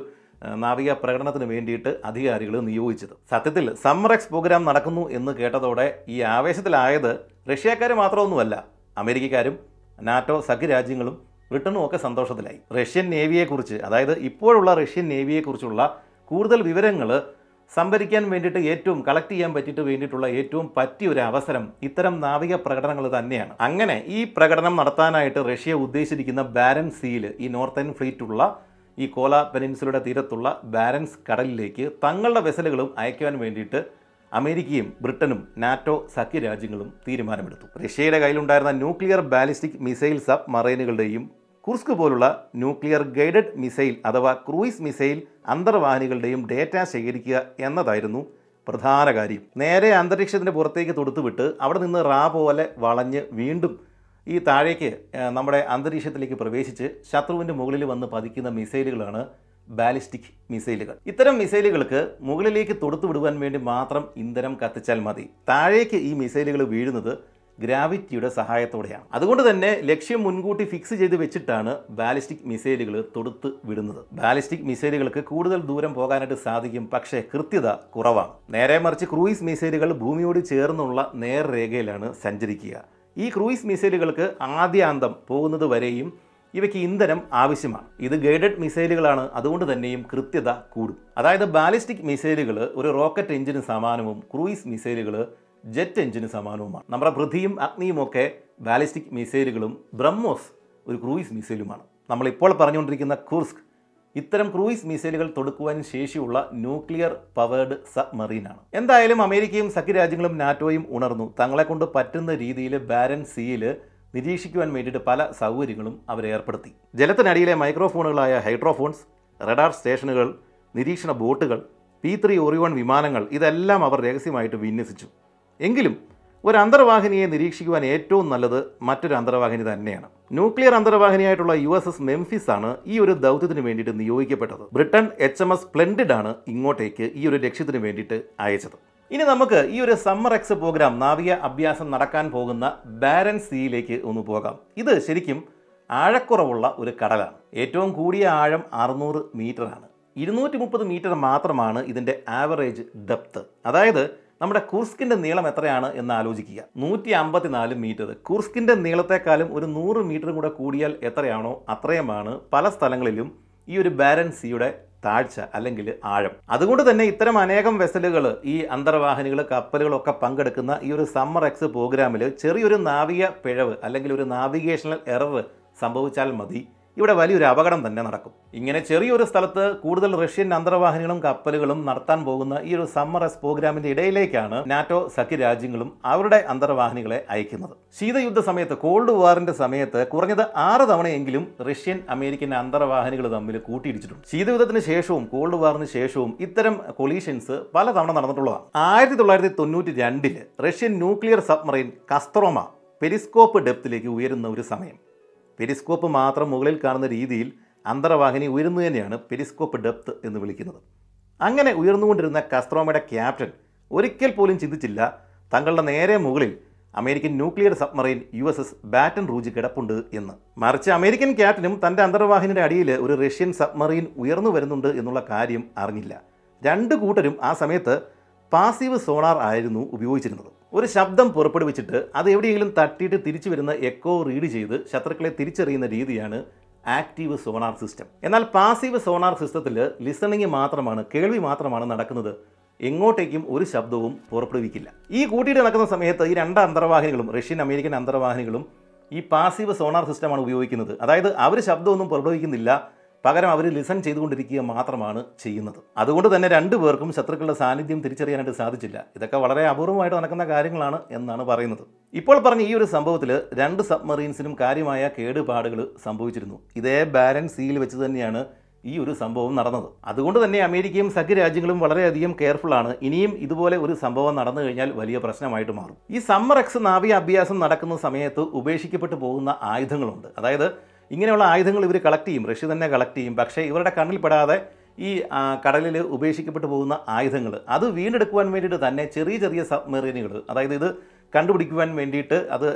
നാവിക പ്രകടനത്തിന് വേണ്ടിയിട്ട് അധികാരികൾ നിയോഗിച്ചത്. സത്യത്തിൽ സമ്മർ എക്സ് പ്രോഗ്രാം നടക്കുന്നു എന്ന് കേട്ടതോടെ ഈ ആവേശത്തിലായത് റഷ്യക്കാർ മാത്രമൊന്നുമല്ല. അമേരിക്കക്കാരും നാറ്റോ സഖ്യരാജ്യങ്ങളും ബ്രിട്ടനും ഒക്കെ സന്തോഷത്തിലായി. റഷ്യൻ നേവിയെക്കുറിച്ച് അതായത് ഇപ്പോഴുള്ള റഷ്യൻ നേവിയെക്കുറിച്ചുള്ള കൂടുതൽ വിവരങ്ങൾ സംഭരിക്കാൻ വേണ്ടിയിട്ട് ഏറ്റവും കളക്ട് ചെയ്യാൻ പറ്റിയിട്ട് വേണ്ടിയിട്ടുള്ള ഏറ്റവും പറ്റിയ ഒരു അവസരം ഇത്തരം നാവിക പ്രകടനങ്ങൾ തന്നെയാണ്. അങ്ങനെ ഈ പ്രകടനം നടത്താനായിട്ട് റഷ്യ ഉദ്ദേശിച്ചിരിക്കുന്ന ബാരൻ സീൽ ഈ നോർത്തേൺ ഫ്ലീറ്റുള്ള ഈ കോല പെനിൻസുലയുടെ തീരത്തുള്ള ബാരൻസ് കടലിലേക്ക് തങ്ങളുടെ വെസലുകളും അയക്കുവാൻ വേണ്ടിയിട്ട് അമേരിക്കയും ബ്രിട്ടനും നാറ്റോ സഖ്യരാജ്യങ്ങളും തീരുമാനമെടുത്തു. റഷ്യയുടെ കയ്യിലുണ്ടായിരുന്ന ന്യൂക്ലിയർ ബാലിസ്റ്റിക് മിസൈൽ സബ് മറൈനുകളുടെയും കുർസ്ക് പോലുള്ള ന്യൂക്ലിയർ ഗൈഡഡ് മിസൈൽ അഥവാ ക്രൂയിസ് മിസൈൽ അന്തർവാഹിനികളുടെയും ഡേറ്റ ശേഖരിക്കുക എന്നതായിരുന്നു പ്രധാന കാര്യം. നേരെ അന്തരീക്ഷത്തിന്റെ പുറത്തേക്ക് തൊടുത്തുവിട്ട് അവിടെ നിന്ന് റാ പോലെ വളഞ്ഞ് വീണ്ടും ഈ താഴേക്ക് നമ്മുടെ അന്തരീക്ഷത്തിലേക്ക് പ്രവേശിച്ച് ശത്രുവിന്റെ മുകളിൽ വന്ന് പതിക്കുന്ന മിസൈലുകളാണ് ബാലിസ്റ്റിക് മിസൈലുകൾ. ഇത്തരം മിസൈലുകൾക്ക് മുകളിലേക്ക് തൊടുത്തു വിടുവാൻ വേണ്ടി മാത്രം ഇന്ധനം കത്തിച്ചാൽ മതി. താഴേക്ക് ഈ മിസൈലുകൾ വീഴുന്നത് ഗ്രാവിറ്റിയുടെ സഹായത്തോടെയാണ്. അതുകൊണ്ട് തന്നെ ലക്ഷ്യം മുൻകൂട്ടി ഫിക്സ് ചെയ്ത് വെച്ചിട്ടാണ് ബാലിസ്റ്റിക് മിസൈലുകൾ തൊടുത്ത് വിടുന്നത്. ബാലിസ്റ്റിക് മിസൈലുകൾക്ക് കൂടുതൽ ദൂരം പോകാനായിട്ട് സാധിക്കും പക്ഷേ കൃത്യത കുറവാണ്. നേരെ മറിച്ച് ക്രൂയിസ് മിസൈലുകൾ ഭൂമിയോട് ചേർന്നുള്ള നേർരേഖയിലാണ് സഞ്ചരിക്കുക. ഈ ക്രൂയിസ് മിസൈലുകൾക്ക് ആദ്യാന്തം പോകുന്നത് വരെയും ഇവയ്ക്ക് ഇന്ധനം ആവശ്യമാണ്. ഇത് ഗൈഡഡ് മിസൈലുകളാണ്. അതുകൊണ്ട് തന്നെയും കൃത്യത കൂടും. അതായത് ബാലിസ്റ്റിക് മിസൈലുകൾ ഒരു റോക്കറ്റ് എഞ്ചിന് സമാനവും ക്രൂയിസ് മിസൈലുകൾ ജെറ്റ് എഞ്ചിന് സമാനവുമാണ്. നമ്മുടെ പൃഥ്വിയും അഗ്നിയും ഒക്കെ ബാലിസ്റ്റിക് മിസൈലുകളും ബ്രഹ്മോസ് ഒരു ക്രൂയിസ് മിസൈലുമാണ്. നമ്മളിപ്പോൾ പറഞ്ഞുകൊണ്ടിരിക്കുന്ന കുർസ്ക് ഇത്തരം ക്രൂയിസ് മിസൈലുകൾ തൊടുക്കുവാൻ ശേഷിയുള്ള ന്യൂക്ലിയർ പവേർഡ് സബ്മറീനാണ്. എന്തായാലും അമേരിക്കയും സഖ്യരാജ്യങ്ങളും നാറ്റോയും ഉണർന്നു. തങ്ങളെ കൊണ്ട് പറ്റുന്ന രീതിയിൽ ബാരൻ സിയിൽ നിരീക്ഷിക്കുവാൻ വേണ്ടിയിട്ട് പല സൗകര്യങ്ങളും അവർ ഏർപ്പെടുത്തി. ജലത്തിനടിയിലെ മൈക്രോഫോണുകളായ ഹൈഡ്രോഫോൺസ് റഡാർ സ്റ്റേഷനുകൾ നിരീക്ഷണ ബോട്ടുകൾ പി ത്രീ ഒറിയോൺ വിമാനങ്ങൾ ഇതെല്ലാം അവർ രഹസ്യമായിട്ട് വിന്യസിച്ചു. എങ്കിലും ഒരു അന്തർവാഹിനിയെ നിരീക്ഷിക്കുവാൻ ഏറ്റവും നല്ലത് മറ്റൊരു അന്തർവാഹിനി തന്നെയാണ്. ന്യൂക്ലിയർ അന്തർവാഹിനിയായിട്ടുള്ള യു എസ് എസ് മെംഫിസ് ആണ് ഈ ഒരു ദൗത്യത്തിന് വേണ്ടിയിട്ട് നിയോഗിക്കപ്പെട്ടത്. Britain H M S Splendid ആണ് ഇങ്ങോട്ടേക്ക് ഈ ഒരു ലക്ഷ്യത്തിന് വേണ്ടിയിട്ട് അയച്ചത്. ഇനി നമുക്ക് ഈ ഒരു സമ്മർ എക്സ് പ്രോഗ്രാം നാവിക അഭ്യാസം നടക്കാൻ പോകുന്ന ബാരൻ സീയിലേക്ക് ഒന്ന് പോകാം. ഇത് ശരിക്കും ആഴക്കുറവുള്ള ഒരു കടലാണ്. ഏറ്റവും കൂടിയ ആഴം അറുന്നൂറ് മീറ്ററാണ്. ഇരുന്നൂറ്റി മുപ്പത് മീറ്റർ മാത്രമാണ് ഇതിന്റെ ആവറേജ് ഡെപ്ത്. അതായത് നമ്മുടെ കുർസ്കിന്റെ നീളം എത്രയാണ് എന്ന് ആലോചിക്കുക. നൂറ്റി അമ്പത്തിനാല് മീറ്റർ. കുർസ്കിന്റെ നീളത്തെക്കാളും ഒരു നൂറ് മീറ്റർ കൂടെ കൂടിയാൽ എത്രയാണോ അത്രയുമാണ് പല സ്ഥലങ്ങളിലും ഈ ഒരു ബാരൻസിയുടെ താഴ്ച അല്ലെങ്കിൽ ആഴം. അതുകൊണ്ട് തന്നെ ഇത്തരം അനേകം വെസലുകൾ ഈ അന്തർവാഹിനികൾ കപ്പലുകളൊക്കെ പങ്കെടുക്കുന്ന ഈ ഒരു സമ്മർ എക്സ് പ്രോഗ്രാമിൽ ചെറിയൊരു നാവിക പിഴവ് അല്ലെങ്കിൽ ഒരു നാവിഗേഷണൽ എറർ സംഭവിച്ചാൽ മതി. ഇവിടെ വലിയൊരു അപകടം തന്നെ നടക്കും. ഇങ്ങനെ ചെറിയൊരു സ്ഥലത്ത് കൂടുതൽ റഷ്യൻ അന്തർവാഹിനികളും കപ്പലുകളും നടത്താൻ പോകുന്ന ഈ ഒരു സമ്മർ എസ് പ്രോഗ്രാമിന്റെ ഇടയിലേക്കാണ് നാറ്റോ സഖ്യ രാജ്യങ്ങളും അവരുടെ അന്തർവാഹിനികളെ അയക്കുന്നത്. ശീതയുദ്ധ സമയത്ത് കോൾഡ് വാറിന്റെ സമയത്ത് കുറഞ്ഞത് ആറ് തവണയെങ്കിലും റഷ്യൻ അമേരിക്കൻ അന്തർവാഹിനികൾ തമ്മിൽ കൂട്ടിയിടിച്ചിട്ടുണ്ട്. ശീതയുദ്ധത്തിന് ശേഷവും കോൾഡ് വാറിന് ശേഷവും ഇത്തരം കൊളീഷൻസ് പലതവണ നടന്നിട്ടുള്ളതാണ്. ആയിരത്തി തൊള്ളായിരത്തി തൊണ്ണൂറ്റി രണ്ടിൽ Russian nuclear submarine Kostroma periscope ഡെപ്തിലേക്ക് ഉയരുന്ന ഒരു സമയം. പെരിസ്കോപ്പ് മാത്രം മുകളിൽ കാണുന്ന രീതിയിൽ അന്തർവാഹിനി ഉയരുന്നു തന്നെയാണ് പെരിസ്കോപ്പ് ഡെപ്ത് എന്ന് വിളിക്കുന്നത്. അങ്ങനെ ഉയർന്നുകൊണ്ടിരുന്ന കസ്ത്രോമയുടെ ക്യാപ്റ്റൻ ഒരിക്കൽ പോലും ചിന്തിച്ചില്ല തങ്ങളുടെ നേരെ മുകളിൽ American nuclear submarine U S S Baton Rouge കിടപ്പുണ്ട് എന്ന്. മറിച്ച് അമേരിക്കൻ ക്യാപ്റ്റനും തന്റെ അന്തർവാഹിനിയുടെ അടിയിൽ ഒരു റഷ്യൻ സബ്മറൈൻ ഉയർന്നു വരുന്നുണ്ട് എന്നുള്ള കാര്യം അറിഞ്ഞില്ല. രണ്ട് കൂട്ടരും ആ സമയത്ത് പാസീവ് സോണാർ ആയിരുന്നു ഉപയോഗിച്ചിരുന്നത്. ഒരു ശബ്ദം പുറപ്പെടുവിച്ചിട്ട് അത് എവിടെയെങ്കിലും തട്ടിയിട്ട് തിരിച്ചു വരുന്ന എക്കോ റീഡ് ചെയ്ത് ശത്രുക്കളെ തിരിച്ചറിയുന്ന രീതിയാണ് ആക്റ്റീവ് സോണാർ സിസ്റ്റം എന്നാൽ പാസീവ് സോണാർ സിസ്റ്റത്തിൽ ലിസണിങ് മാത്രമാണ് കേൾവി മാത്രമാണ് നടക്കുന്നത്. എങ്ങോട്ടേക്കും ഒരു ശബ്ദവും പുറപ്പെടുവിക്കില്ല. ഈ കൂട്ടിയിട്ട് നടക്കുന്ന സമയത്ത് ഈ രണ്ട് അന്തർവാഹിനികളും റഷ്യൻ അമേരിക്കൻ അന്തർവാഹിനികളും ഈ പാസീവ് സോണാർ സിസ്റ്റമാണ് ഉപയോഗിക്കുന്നത്. അതായത് അവർ ശബ്ദമൊന്നും പുറപ്പെടുവിക്കുന്നില്ല. പകരം അവർ ലിസൺ ചെയ്തുകൊണ്ടിരിക്കുക മാത്രമാണ് ചെയ്യുന്നത്. അതുകൊണ്ട് തന്നെ രണ്ടു പേർക്കും ശത്രുക്കളുടെ സാന്നിധ്യം തിരിച്ചറിയാനായിട്ട് സാധിച്ചില്ല. ഇതൊക്കെ വളരെ അപൂർവമായിട്ട് നടക്കുന്ന കാര്യങ്ങളാണ് എന്നാണ് പറയുന്നത്. ഇപ്പോൾ പറഞ്ഞ ഈ ഒരു സംഭവത്തിൽ രണ്ട് സബ്മറീൻസിനും കാര്യമായ കേടുപാടുകൾ സംഭവിച്ചിരുന്നു. ഇതേ ബാരൻ സീൽ വെച്ച് തന്നെയാണ് ഈ ഒരു സംഭവം നടന്നത്. അതുകൊണ്ട് തന്നെ അമേരിക്കയും സഖ്യ സഖ്യരാജ്യങ്ങളും വളരെയധികം കെയർഫുള്ളാണ് ഇനിയും ഇതുപോലെ ഒരു സംഭവം നടന്നു കഴിഞ്ഞാൽ വലിയ പ്രശ്നമായിട്ട് മാറും. ഈ സമ്മർ എക്സ് നാവിക അഭ്യാസം നടക്കുന്ന സമയത്ത് ഉപേക്ഷിക്കപ്പെട്ടു പോകുന്ന ആയുധങ്ങളുണ്ട്. അതായത് ഇങ്ങനെയുള്ള ആയുധങ്ങൾ ഇവർ കളക്ട് ചെയ്യും. റഷ്യ തന്നെ കളക്ട് ചെയ്യും. പക്ഷേ ഇവരുടെ കണ്ണിൽപ്പെടാതെ ഈ കടലിൽ ഉപേക്ഷിക്കപ്പെട്ടു പോകുന്ന ആയുധങ്ങൾ അത് വീണ്ടെടുക്കുവാൻ വേണ്ടിയിട്ട് തന്നെ ചെറിയ ചെറിയ സബ്മെറീനുകൾ അതായത് ഇത് കണ്ടുപിടിക്കുവാൻ വേണ്ടിയിട്ട് അത്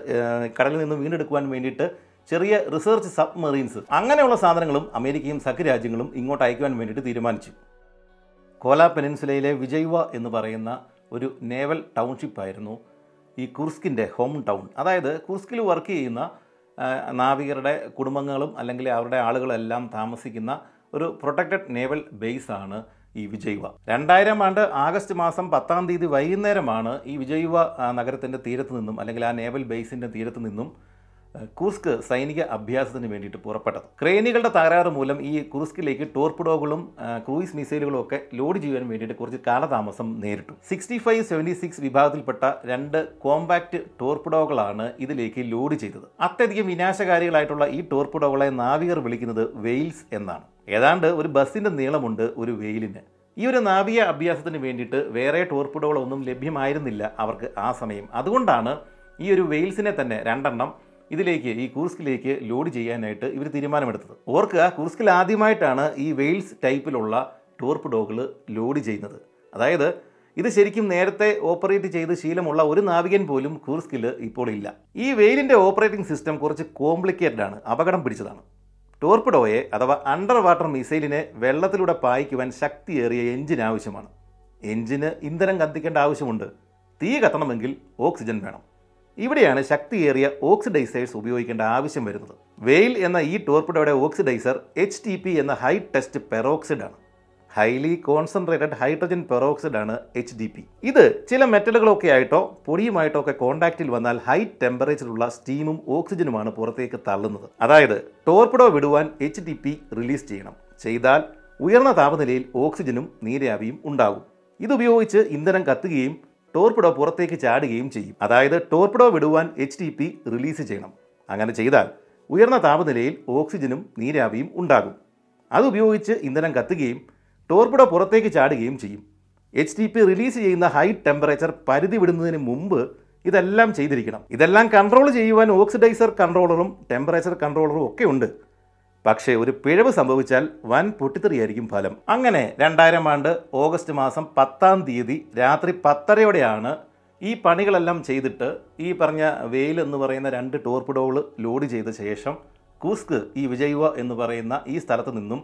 കടലിൽ നിന്ന് വീണ്ടെടുക്കുവാൻ വേണ്ടിയിട്ട് ചെറിയ റിസർച്ച് സബ്മെറീൻസ് അങ്ങനെയുള്ള സാധനങ്ങളും അമേരിക്കയും സഖ്യ രാജ്യങ്ങളും ഇങ്ങോട്ട് അയക്കുവാൻ വേണ്ടിയിട്ട് തീരുമാനിച്ചു. കോലാ പെനിൻസുലയിലെ വിജയ്വ എന്ന് പറയുന്ന ഒരു നേവൽ ടൗൺഷിപ്പായിരുന്നു ഈ കുർസ്കിന്റെ ഹോം ടൗൺ അതായത് കുർസ്കിൽ വർക്ക് ചെയ്യുന്ന നാവികരുടെ കുടുംബങ്ങളും അല്ലെങ്കിൽ അവരുടെ ആളുകളെല്ലാം താമസിക്കുന്ന ഒരു പ്രൊട്ടക്റ്റഡ് നേവൽ ബേസാണ് ഈ വിജയ്വ രണ്ടായിരം ആണ്ട് ആഗസ്റ്റ് മാസം പത്താം തീയതി വൈകുന്നേരമാണ് ഈ വിജയ്വ നഗരത്തിന്റെ തീരത്ത് നിന്നും അല്ലെങ്കിൽ ആ നേവൽ ബേസിന്റെ തീരത്ത് നിന്നും കുർസ്ക് സൈനിക അഭ്യാസത്തിന് വേണ്ടിയിട്ട് പുറപ്പെട്ടത്. ക്രെയിനുകളുടെ തകരാറ് മൂലം ഈ കുർസ്കിലേക്ക് ടോർപിഡോകളും ക്രൂയിസ് മിസൈലുകളും ഒക്കെ ലോഡ് ചെയ്യാൻ വേണ്ടിയിട്ട് കുറച്ച് കാലതാമസം നേരിട്ടു. സിക്സ്റ്റി ഫൈവ് സെവന്റി സിക്സ് വിഭാഗത്തിൽപ്പെട്ട രണ്ട് കോമ്പാക്റ്റ് ടോർപിഡോകളാണ് ഇതിലേക്ക് ലോഡ് ചെയ്തത്. അത്യധികം വിനാശകാരികളായിട്ടുള്ള ഈ ടോർപിഡോകളെ നാവികർ വിളിക്കുന്നത് വെയിൽസ് എന്നാണ്. ഏതാണ്ട് ഒരു ബസ്സിന്റെ നീളമുണ്ട് ഒരു വെയിലിന്. ഈ ഒരു നാവിക അഭ്യാസത്തിന് വേണ്ടിയിട്ട് വേറെ ടോർപിഡോകളൊന്നും ലഭ്യമായിരുന്നില്ല അവർക്ക് ആ സമയം. അതുകൊണ്ടാണ് ഈ ഒരു വെയിൽസിനെ തന്നെ രണ്ടെണ്ണം ഇതിലേക്ക് ഈ കൂർസ്കിലേക്ക് ലോഡ് ചെയ്യാനായിട്ട് ഇവർ തീരുമാനമെടുത്തത്. ഓർക്കുക കൂർസ്കിൽ ആദ്യമായിട്ടാണ് ഈ വെയിൽസ് ടൈപ്പിലുള്ള ടോർപിഡോകൾ ലോഡ് ചെയ്യുന്നത്. അതായത് ഇത് ശരിക്കും നേരത്തെ ഓപ്പറേറ്റ് ചെയ്ത് ശീലമുള്ള ഒരു നാവികൻ പോലും കൂർസ്കിൽ ഇപ്പോൾ ഇല്ല. ഈ വെയിലിന്റെ ഓപ്പറേറ്റിംഗ് സിസ്റ്റം കുറച്ച് കോംപ്ലിക്കേറ്റഡ് ആണ് അപകടം പിടിച്ചതാണ്. ടോർപ്പിഡോയെ അഥവാ അണ്ടർ വാട്ടർ മിസൈലിനെ വെള്ളത്തിലൂടെ പായിക്കുവാൻ ശക്തിയേറിയ എഞ്ചിൻ ആവശ്യമാണ്. എഞ്ചിന് ഇന്ധനം കത്തിക്കേണ്ട ആവശ്യമുണ്ട്. തീ കത്തണമെങ്കിൽ ഓക്സിജൻ വേണം. ഇവിടെയാണ് ശക്തിയേറിയ ഓക്സിഡൈസേഴ്സ് ഉപയോഗിക്കേണ്ട ആവശ്യം വരുന്നത്. വെയിൽ എന്ന ഈ ടോർപിഡോയുടെ ഓക്സിഡൈസർ എച്ച് ടി പി എന്ന ഹൈ ടെസ്റ്റ് പെറോക്സിഡ് ആണ് ഹൈലി കോൺസെൻട്രേറ്റഡ് ഹൈഡ്രജൻ പെറോക്സിഡ് ആണ് എച്ച് ഡി പി ഇത് ചില മെറ്റലുകളൊക്കെ ആയിട്ടോ പൊടിയുമായിട്ടോ ഒക്കെ കോണ്ടാക്റ്റിൽ വന്നാൽ ഹൈ ടെമ്പറേച്ചറുള്ള സ്റ്റീമും ഓക്സിജനുമാണ് പുറത്തേക്ക് തള്ളുന്നത്. അതായത് ടോർപിഡോ വിടുവാൻ എച്ച് ഡി പി റിലീസ് ചെയ്യണം. ചെയ്താൽ ഉയർന്ന താപനിലയിൽ ഓക്സിജനും നീരാവിയും ഉണ്ടാകും. ഇതുപയോഗിച്ച് ഇന്ധനം കത്തുകയും ടോർപിഡോ പുറത്തേക്ക് ചാടുകയും ചെയ്യും. അതായത് ടോർപിഡോ വിടുവാൻ എച്ച് ടി പി റിലീസ് ചെയ്യണം. അങ്ങനെ ചെയ്താൽ ഉയർന്ന താപനിലയിൽ ഓക്സിജനും നീരാവിയും ഉണ്ടാകും. അതുപയോഗിച്ച് ഇന്ധനം കത്തുകയും ടോർപിഡോ പുറത്തേക്ക് ചാടുകയും ചെയ്യും. എച്ച് ടി പി റിലീസ് ചെയ്യുന്ന ഹൈ ടെമ്പറേച്ചർ പരിധി വിടുന്നതിന് മുമ്പ് ഇതെല്ലാം ചെയ്തിരിക്കണം. ഇതെല്ലാം കൺട്രോൾ ചെയ്യുവാൻ ഓക്സിഡൈസർ കൺട്രോളറും ടെമ്പറേച്ചർ കൺട്രോളറും ഒക്കെ ഉണ്ട്. പക്ഷേ ഒരു പിഴവ് സംഭവിച്ചാൽ വൻ പൊട്ടിത്തെറിയായിരിക്കും ഫലം. അങ്ങനെ രണ്ടായിരം ആണ്ട് ഓഗസ്റ്റ് മാസം പത്താം തീയതി രാത്രി പത്തരയോടെയാണ് ഈ പണികളെല്ലാം ചെയ്തിട്ട് ഈ പറഞ്ഞ വെയിൽ എന്ന് പറയുന്ന രണ്ട് ടോർപിഡോകൾ ലോഡ് ചെയ്ത ശേഷം കൂസ്ക് ഈ വിജയുവ എന്ന് പറയുന്ന ഈ സ്ഥലത്ത് നിന്നും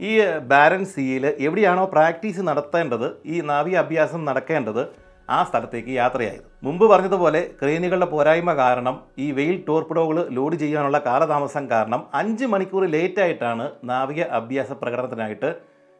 ഈ ബാരൻ സിയിൽ എവിടെയാണോ പ്രാക്ടീസ് നടത്തേണ്ടത് ഈ നാവിക അഭ്യാസം നടക്കേണ്ടത് ആ സ്ഥലത്തേക്ക് യാത്രയായത്. മുമ്പ് പറഞ്ഞതുപോലെ ക്രെയിനുകളുടെ പോരായ്മ കാരണം ഈ വെയിൽ ടോർപിഡോകൾ ലോഡ് ചെയ്യാനുള്ള കാലതാമസം കാരണം അഞ്ച് മണിക്കൂർ ലേറ്റായിട്ടാണ് നാവിക അഭ്യാസ പ്രകടനത്തിനായിട്ട്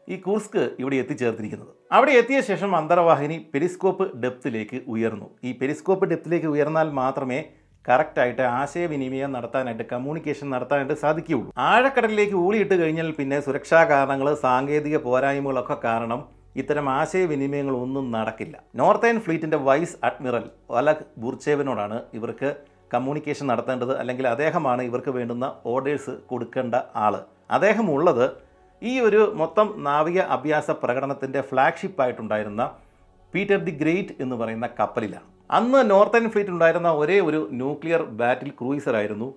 ഈ കൂർസ്ക് ഇവിടെ എത്തിച്ചേർത്തിരിക്കുന്നത്. അവിടെ എത്തിയ ശേഷം അന്തർവാഹിനി പെരിസ്കോപ്പ് ഡെപ്തിലേക്ക് ഉയർന്നു. ഈ പെരിസ്കോപ്പ് ഡെപ്തിലേക്ക് ഉയർന്നാൽ മാത്രമേ കറക്റ്റായിട്ട് ആശയവിനിമയം നടത്താനായിട്ട് കമ്മ്യൂണിക്കേഷൻ നടത്താനായിട്ട് സാധിക്കുകയുള്ളൂ. ആഴക്കടലിലേക്ക് ഊളിയിട്ട് കഴിഞ്ഞാൽ പിന്നെ സുരക്ഷാ കാരണങ്ങൾ സാങ്കേതിക പോരായ്മകളൊക്കെ കാരണം ഇത്തരം ആശയവിനിമയങ്ങളൊന്നും നടക്കില്ല. നോർത്തേൺ ഫ്ലീറ്റിന്റെ വൈസ് അഡ്മിറൽ ഒലഗ് ബുർച്ചേവിനോടാണ് ഇവർക്ക് കമ്മ്യൂണിക്കേഷൻ നടത്തേണ്ടത് അല്ലെങ്കിൽ അദ്ദേഹമാണ് ഇവർക്ക് വേണ്ടുന്ന ഓർഡേഴ്സ് കൊടുക്കേണ്ട ആൾ അദ്ദേഹം ഉള്ളത് ഈ ഒരു മൊത്തം നാവിക അഭ്യാസ പ്രകടനത്തിന്റെ ഫ്ലാഗ്ഷിപ്പായിട്ടുണ്ടായിരുന്ന പീറ്റർ ദി ഗ്രേറ്റ് എന്ന് പറയുന്ന കപ്പലിലാണ്. അന്ന് നോർത്തേൺ ഫ്ലീറ്റ് ഉണ്ടായിരുന്ന ഒരേ ഒരു ന്യൂക്ലിയർ ബാറ്റിൽ ക്രൂയിസർ ആയിരുന്നു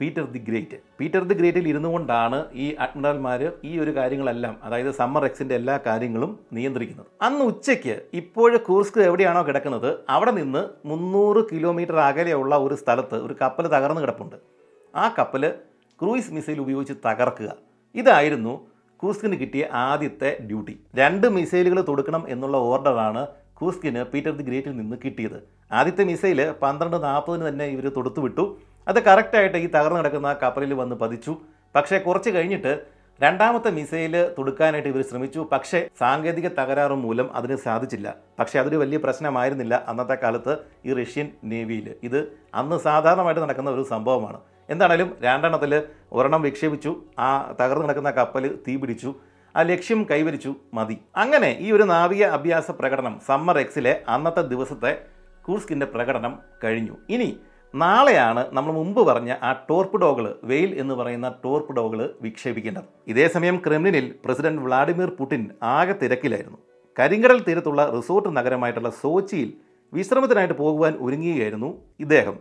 Peter the great. Peter the ഗ്രേറ്റിൽ ഇരുന്നു കൊണ്ടാണ് ഈ അഡ്മിറൽമാർ ഈ ഒരു കാര്യങ്ങളെല്ലാം അതായത് സമ്മർ എക്സിന്റെ എല്ലാ കാര്യങ്ങളും നിയന്ത്രിക്കുന്നത്. അന്ന് ഉച്ചയ്ക്ക് ഇപ്പോൾ കൂർസ്ക് എവിടെയാണോ കിടക്കുന്നത് അവിടെ നിന്ന് മുന്നൂറ് കിലോമീറ്റർ അകലെയുള്ള ഒരു സ്ഥലത്ത് ഒരു കപ്പൽ തകർന്നു കിടപ്പുണ്ട്. ആ കപ്പൽ ക്രൂയിസ് മിസൈൽ ഉപയോഗിച്ച് തകർക്കുക. ഇതായിരുന്നു കൂസ്കിന് കിട്ടിയ ആദ്യത്തെ ഡ്യൂട്ടി. രണ്ട് മിസൈലുകൾ തൊടുക്കണം എന്നുള്ള ഓർഡറാണ് കൂസ്കിന് പീറ്റർ ദി ഗ്രേറ്റിൽ നിന്ന് കിട്ടിയത്. ആദ്യത്തെ മിസൈൽ പന്ത്രണ്ട് നാൽപ്പതിന് തന്നെ ഇവർ തൊടുത്തു വിട്ടു അത് കറക്റ്റായിട്ട് ഈ തകർന്നു കിടക്കുന്ന കപ്പലിൽ വന്ന് പതിച്ചു. പക്ഷേ കുറച്ച് കഴിഞ്ഞിട്ട് രണ്ടാമത്തെ മിസൈൽ തുടുക്കാനായിട്ട് ഇവർ ശ്രമിച്ചു. പക്ഷേ സാങ്കേതിക തകരാറും മൂലം അതിന് സാധിച്ചില്ല. പക്ഷേ അതൊരു വലിയ പ്രശ്നമായിരുന്നില്ല അന്നത്തെ കാലത്ത് ഈ റഷ്യൻ നേവിയിൽ. ഇത് അന്ന് സാധാരണമായിട്ട് നടക്കുന്ന ഒരു സംഭവമാണ്. എന്താണേലും രണ്ടെണ്ണത്തിൽ ഒരെണ്ണം വിക്ഷേപിച്ചു ആ തകർന്നു കിടക്കുന്ന കപ്പൽ തീപിടിച്ചു ആ ലക്ഷ്യം കൈവരിച്ചു മതി. അങ്ങനെ ഈ ഒരു നാവിക അഭ്യാസ പ്രകടനം സമ്മർ എക്സിലെ അന്നത്തെ ദിവസത്തെ കൂർസ്കിന്റെ പ്രകടനം കഴിഞ്ഞു. ഇനി നാളെയാണ് നമ്മൾ മുമ്പ് പറഞ്ഞ ആ ടോർപ്പിഡോകൾ വെയിൽ എന്ന് പറയുന്ന ടോർപ്പിഡോകൾ വിക്ഷേപിക്കേണ്ടത്. ഇതേസമയം ക്രെംലിനിൽ പ്രസിഡന്റ് വ്ളാഡിമിർ പുടിൻ ആകെ തിരക്കിലായിരുന്നു. കരിങ്കടൽ തീരത്തുള്ള റിസോർട്ട് നഗരമായിട്ടുള്ള സോച്ചിയിൽ വിശ്രമത്തിനായിട്ട് പോകുവാൻ ഒരുങ്ങുകയായിരുന്നു ഇദ്ദേഹം.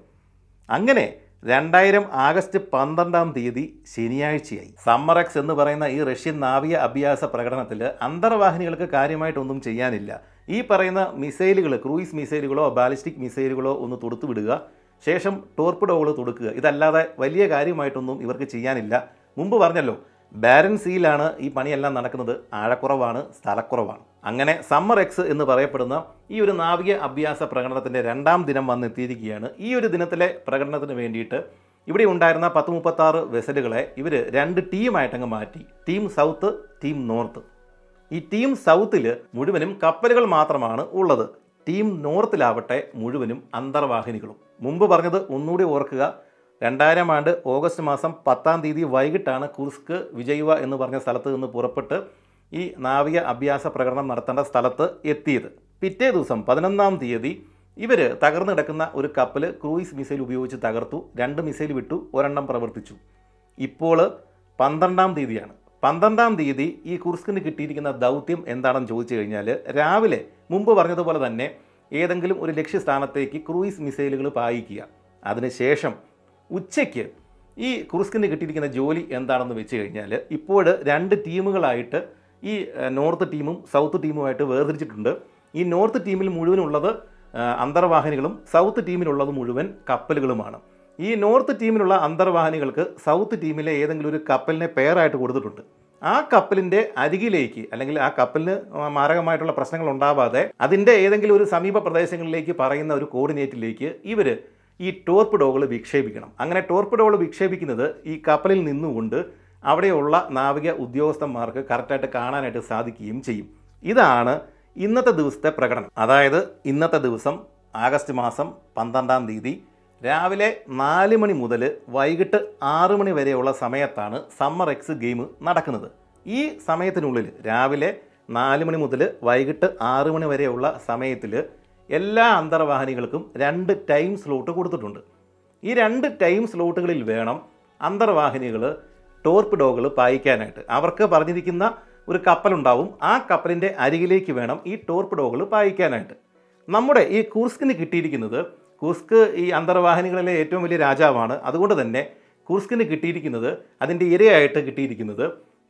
അങ്ങനെ രണ്ടായിരം ആഗസ്റ്റ് പന്ത്രണ്ടാം തീയതി ശനിയാഴ്ചയായി. സമ്മറക്സ് എന്ന് പറയുന്ന ഈ റഷ്യൻ നാവിക അഭ്യാസ പ്രകടനത്തിൽ അന്തർവാഹിനികൾക്ക് കാര്യമായിട്ടൊന്നും ചെയ്യാനില്ല. ഈ പറയുന്ന മിസൈലുകൾ ക്രൂയിസ് മിസൈലുകളോ ബാലിസ്റ്റിക് മിസൈലുകളോ ഒന്ന് തൊടുത്തു വിടുക ശേഷം ടോർപ്പിഡോകൾ തൊടുക്കുക. ഇതല്ലാതെ വലിയ കാര്യമായിട്ടൊന്നും ഇവർക്ക് ചെയ്യാനില്ല. മുമ്പ് പറഞ്ഞല്ലോ ബാരൻ സീലാണ് ഈ പണിയെല്ലാം നടക്കുന്നത്. ആഴക്കുറവാണ് സ്ഥലക്കുറവാണ്. അങ്ങനെ സമ്മർ എക്സ് എന്ന് പറയപ്പെടുന്ന ഈ ഒരു നാവിക അഭ്യാസ പ്രകടനത്തിന്റെ രണ്ടാം ദിനം വന്നെത്തിയിരിക്കുകയാണ്. ഈ ഒരു ദിനത്തിലെ പ്രകടനത്തിന് വേണ്ടിയിട്ട് ഇവിടെ ഉണ്ടായിരുന്ന പത്ത് മുപ്പത്താറ് വെസലുകളെ ഇവർ രണ്ട് ടീമായിട്ടങ്ങ് മാറ്റി. ടീം സൗത്ത് ടീം നോർത്ത് ഈ ടീം സൗത്തിൽ മുഴുവനും കപ്പലുകൾ മാത്രമാണ് ഉള്ളത്. ടീം നോർത്തിലാവട്ടെ മുഴുവനും അന്തർവാഹിനികളും. മുമ്പ് പറഞ്ഞത് ഒന്നുകൂടി ഓർക്കുക രണ്ടായിരം ആണ്ട് ഓഗസ്റ്റ് മാസം പത്താം തീയതി വൈകിട്ടാണ് കുർസ്ക് വിജയുവ എന്ന് പറഞ്ഞ സ്ഥലത്ത് നിന്ന് പുറപ്പെട്ട് ഈ നാവിക അഭ്യാസ പ്രകടനം നടത്തേണ്ട സ്ഥലത്ത് എത്തിയത്. പിറ്റേ ദിവസം പതിനൊന്നാം തീയതി ഇവർ തകർന്നു കിടക്കുന്ന ഒരു കപ്പൽ ക്രൂയിസ് മിസൈൽ ഉപയോഗിച്ച് തകർത്തു രണ്ട് മിസൈൽ വിട്ടു ഒരെണ്ണം പ്രവർത്തിച്ചു. ഇപ്പോൾ പന്ത്രണ്ടാം തീയതിയാണ്. പന്ത്രണ്ടാം തീയതി ഈ കുർസ്കിന് കിട്ടിയിരിക്കുന്ന ദൗത്യം എന്താണെന്ന് ചോദിച്ചു കഴിഞ്ഞാൽ രാവിലെ മുമ്പ് പറഞ്ഞതുപോലെ തന്നെ ഏതെങ്കിലും ഒരു ലക്ഷ്യസ്ഥാനത്തേക്ക് ക്രൂയിസ് മിസൈലുകൾ പായിക്കുക. അതിനുശേഷം ഉച്ചയ്ക്ക് ഈ കുർസ്കിന് കിട്ടിയിരിക്കുന്ന ജോലി എന്താണെന്ന് വെച്ച് കഴിഞ്ഞാൽ ഇപ്പോൾ രണ്ട് ടീമുകളായിട്ട് ഈ നോർത്ത് ടീമും സൗത്ത് ടീമുമായിട്ട് വേർതിരിച്ചിട്ടുണ്ട്. ഈ നോർത്ത് ടീമിൽ മുഴുവനുള്ളത് അന്തർവാഹിനികളും സൗത്ത് ടീമിലുള്ളത് മുഴുവൻ കപ്പലുകളുമാണ്. ഈ നോർത്ത് ടീമിലുള്ള അന്തർവാഹിനികൾക്ക് സൗത്ത് ടീമിലെ ഏതെങ്കിലും ഒരു കപ്പലിനെ പെയറായിട്ട് കൊടുത്തിട്ടുണ്ട്. ആ കപ്പലിന്റെ അരികിലേക്ക് അല്ലെങ്കിൽ ആ കപ്പലിന് മാരകമായിട്ടുള്ള പ്രശ്നങ്ങൾ ഉണ്ടാവാതെ അതിന്റെ ഏതെങ്കിലും ഒരു സമീപ പ്രദേശങ്ങളിലേക്ക് പറയുന്ന ഒരു കോർഡിനേറ്റിലേക്ക് ഇവർ ഈ ടോർപ്പിഡോകൾ വിക്ഷേപിക്കണം. അങ്ങനെ ടോർപ്പിഡോകൾ വിക്ഷേപിക്കുന്നത് ഈ കപ്പലിൽ നിന്നുകൊണ്ട് അവിടെയുള്ള നാവിക ഉദ്യോഗസ്ഥന്മാർക്ക് കറക്റ്റായിട്ട് കാണാനായിട്ട് സാധിക്കുകയും ചെയ്യും. ഇതാണ് ഇന്നത്തെ ദിവസത്തെ പ്രകടനം. അതായത് ഇന്നത്തെ ദിവസം ആഗസ്റ്റ് മാസം പന്ത്രണ്ടാം തീയതി രാവിലെ നാല് മണി മുതൽ വൈകിട്ട് ആറ് മണി വരെയുള്ള സമയത്താണ് സമ്മർ എക്സ് ഗെയിം നടക്കുന്നത്. ഈ സമയത്തിനുള്ളിൽ രാവിലെ നാല് മണി മുതൽ വൈകിട്ട് ആറ് മണി വരെയുള്ള സമയത്തിൽ എല്ലാ അന്തർവാഹിനികൾക്കും രണ്ട് ടൈം സ്ലോട്ട് കൊടുത്തിട്ടുണ്ട്. ഈ രണ്ട് ടൈം സ്ലോട്ടുകളിൽ വേണം അന്തർവാഹിനികൾ ടോർപിഡോകൾ പായിക്കാനായിട്ട്. അവർക്ക് പറഞ്ഞിരിക്കുന്ന ഒരു കപ്പലുണ്ടാവും ആ കപ്പലിന്റെ അരികിലേക്ക് വേണം ഈ ടോർപിഡോകൾ പായിക്കാനായിട്ട്. നമ്മുടെ ഈ കുർസ്കിന് കിട്ടിയിരിക്കുന്നത് കുർസ്ക് ഈ അന്തർവാഹിനികളിലെ ഏറ്റവും വലിയ രാജാവാണ്. അതുകൊണ്ട് തന്നെ കുർസ്കിന് കിട്ടിയിരിക്കുന്നത് അതിന്റെ ഇരയായിട്ട് കിട്ടിയിരിക്കുന്നത്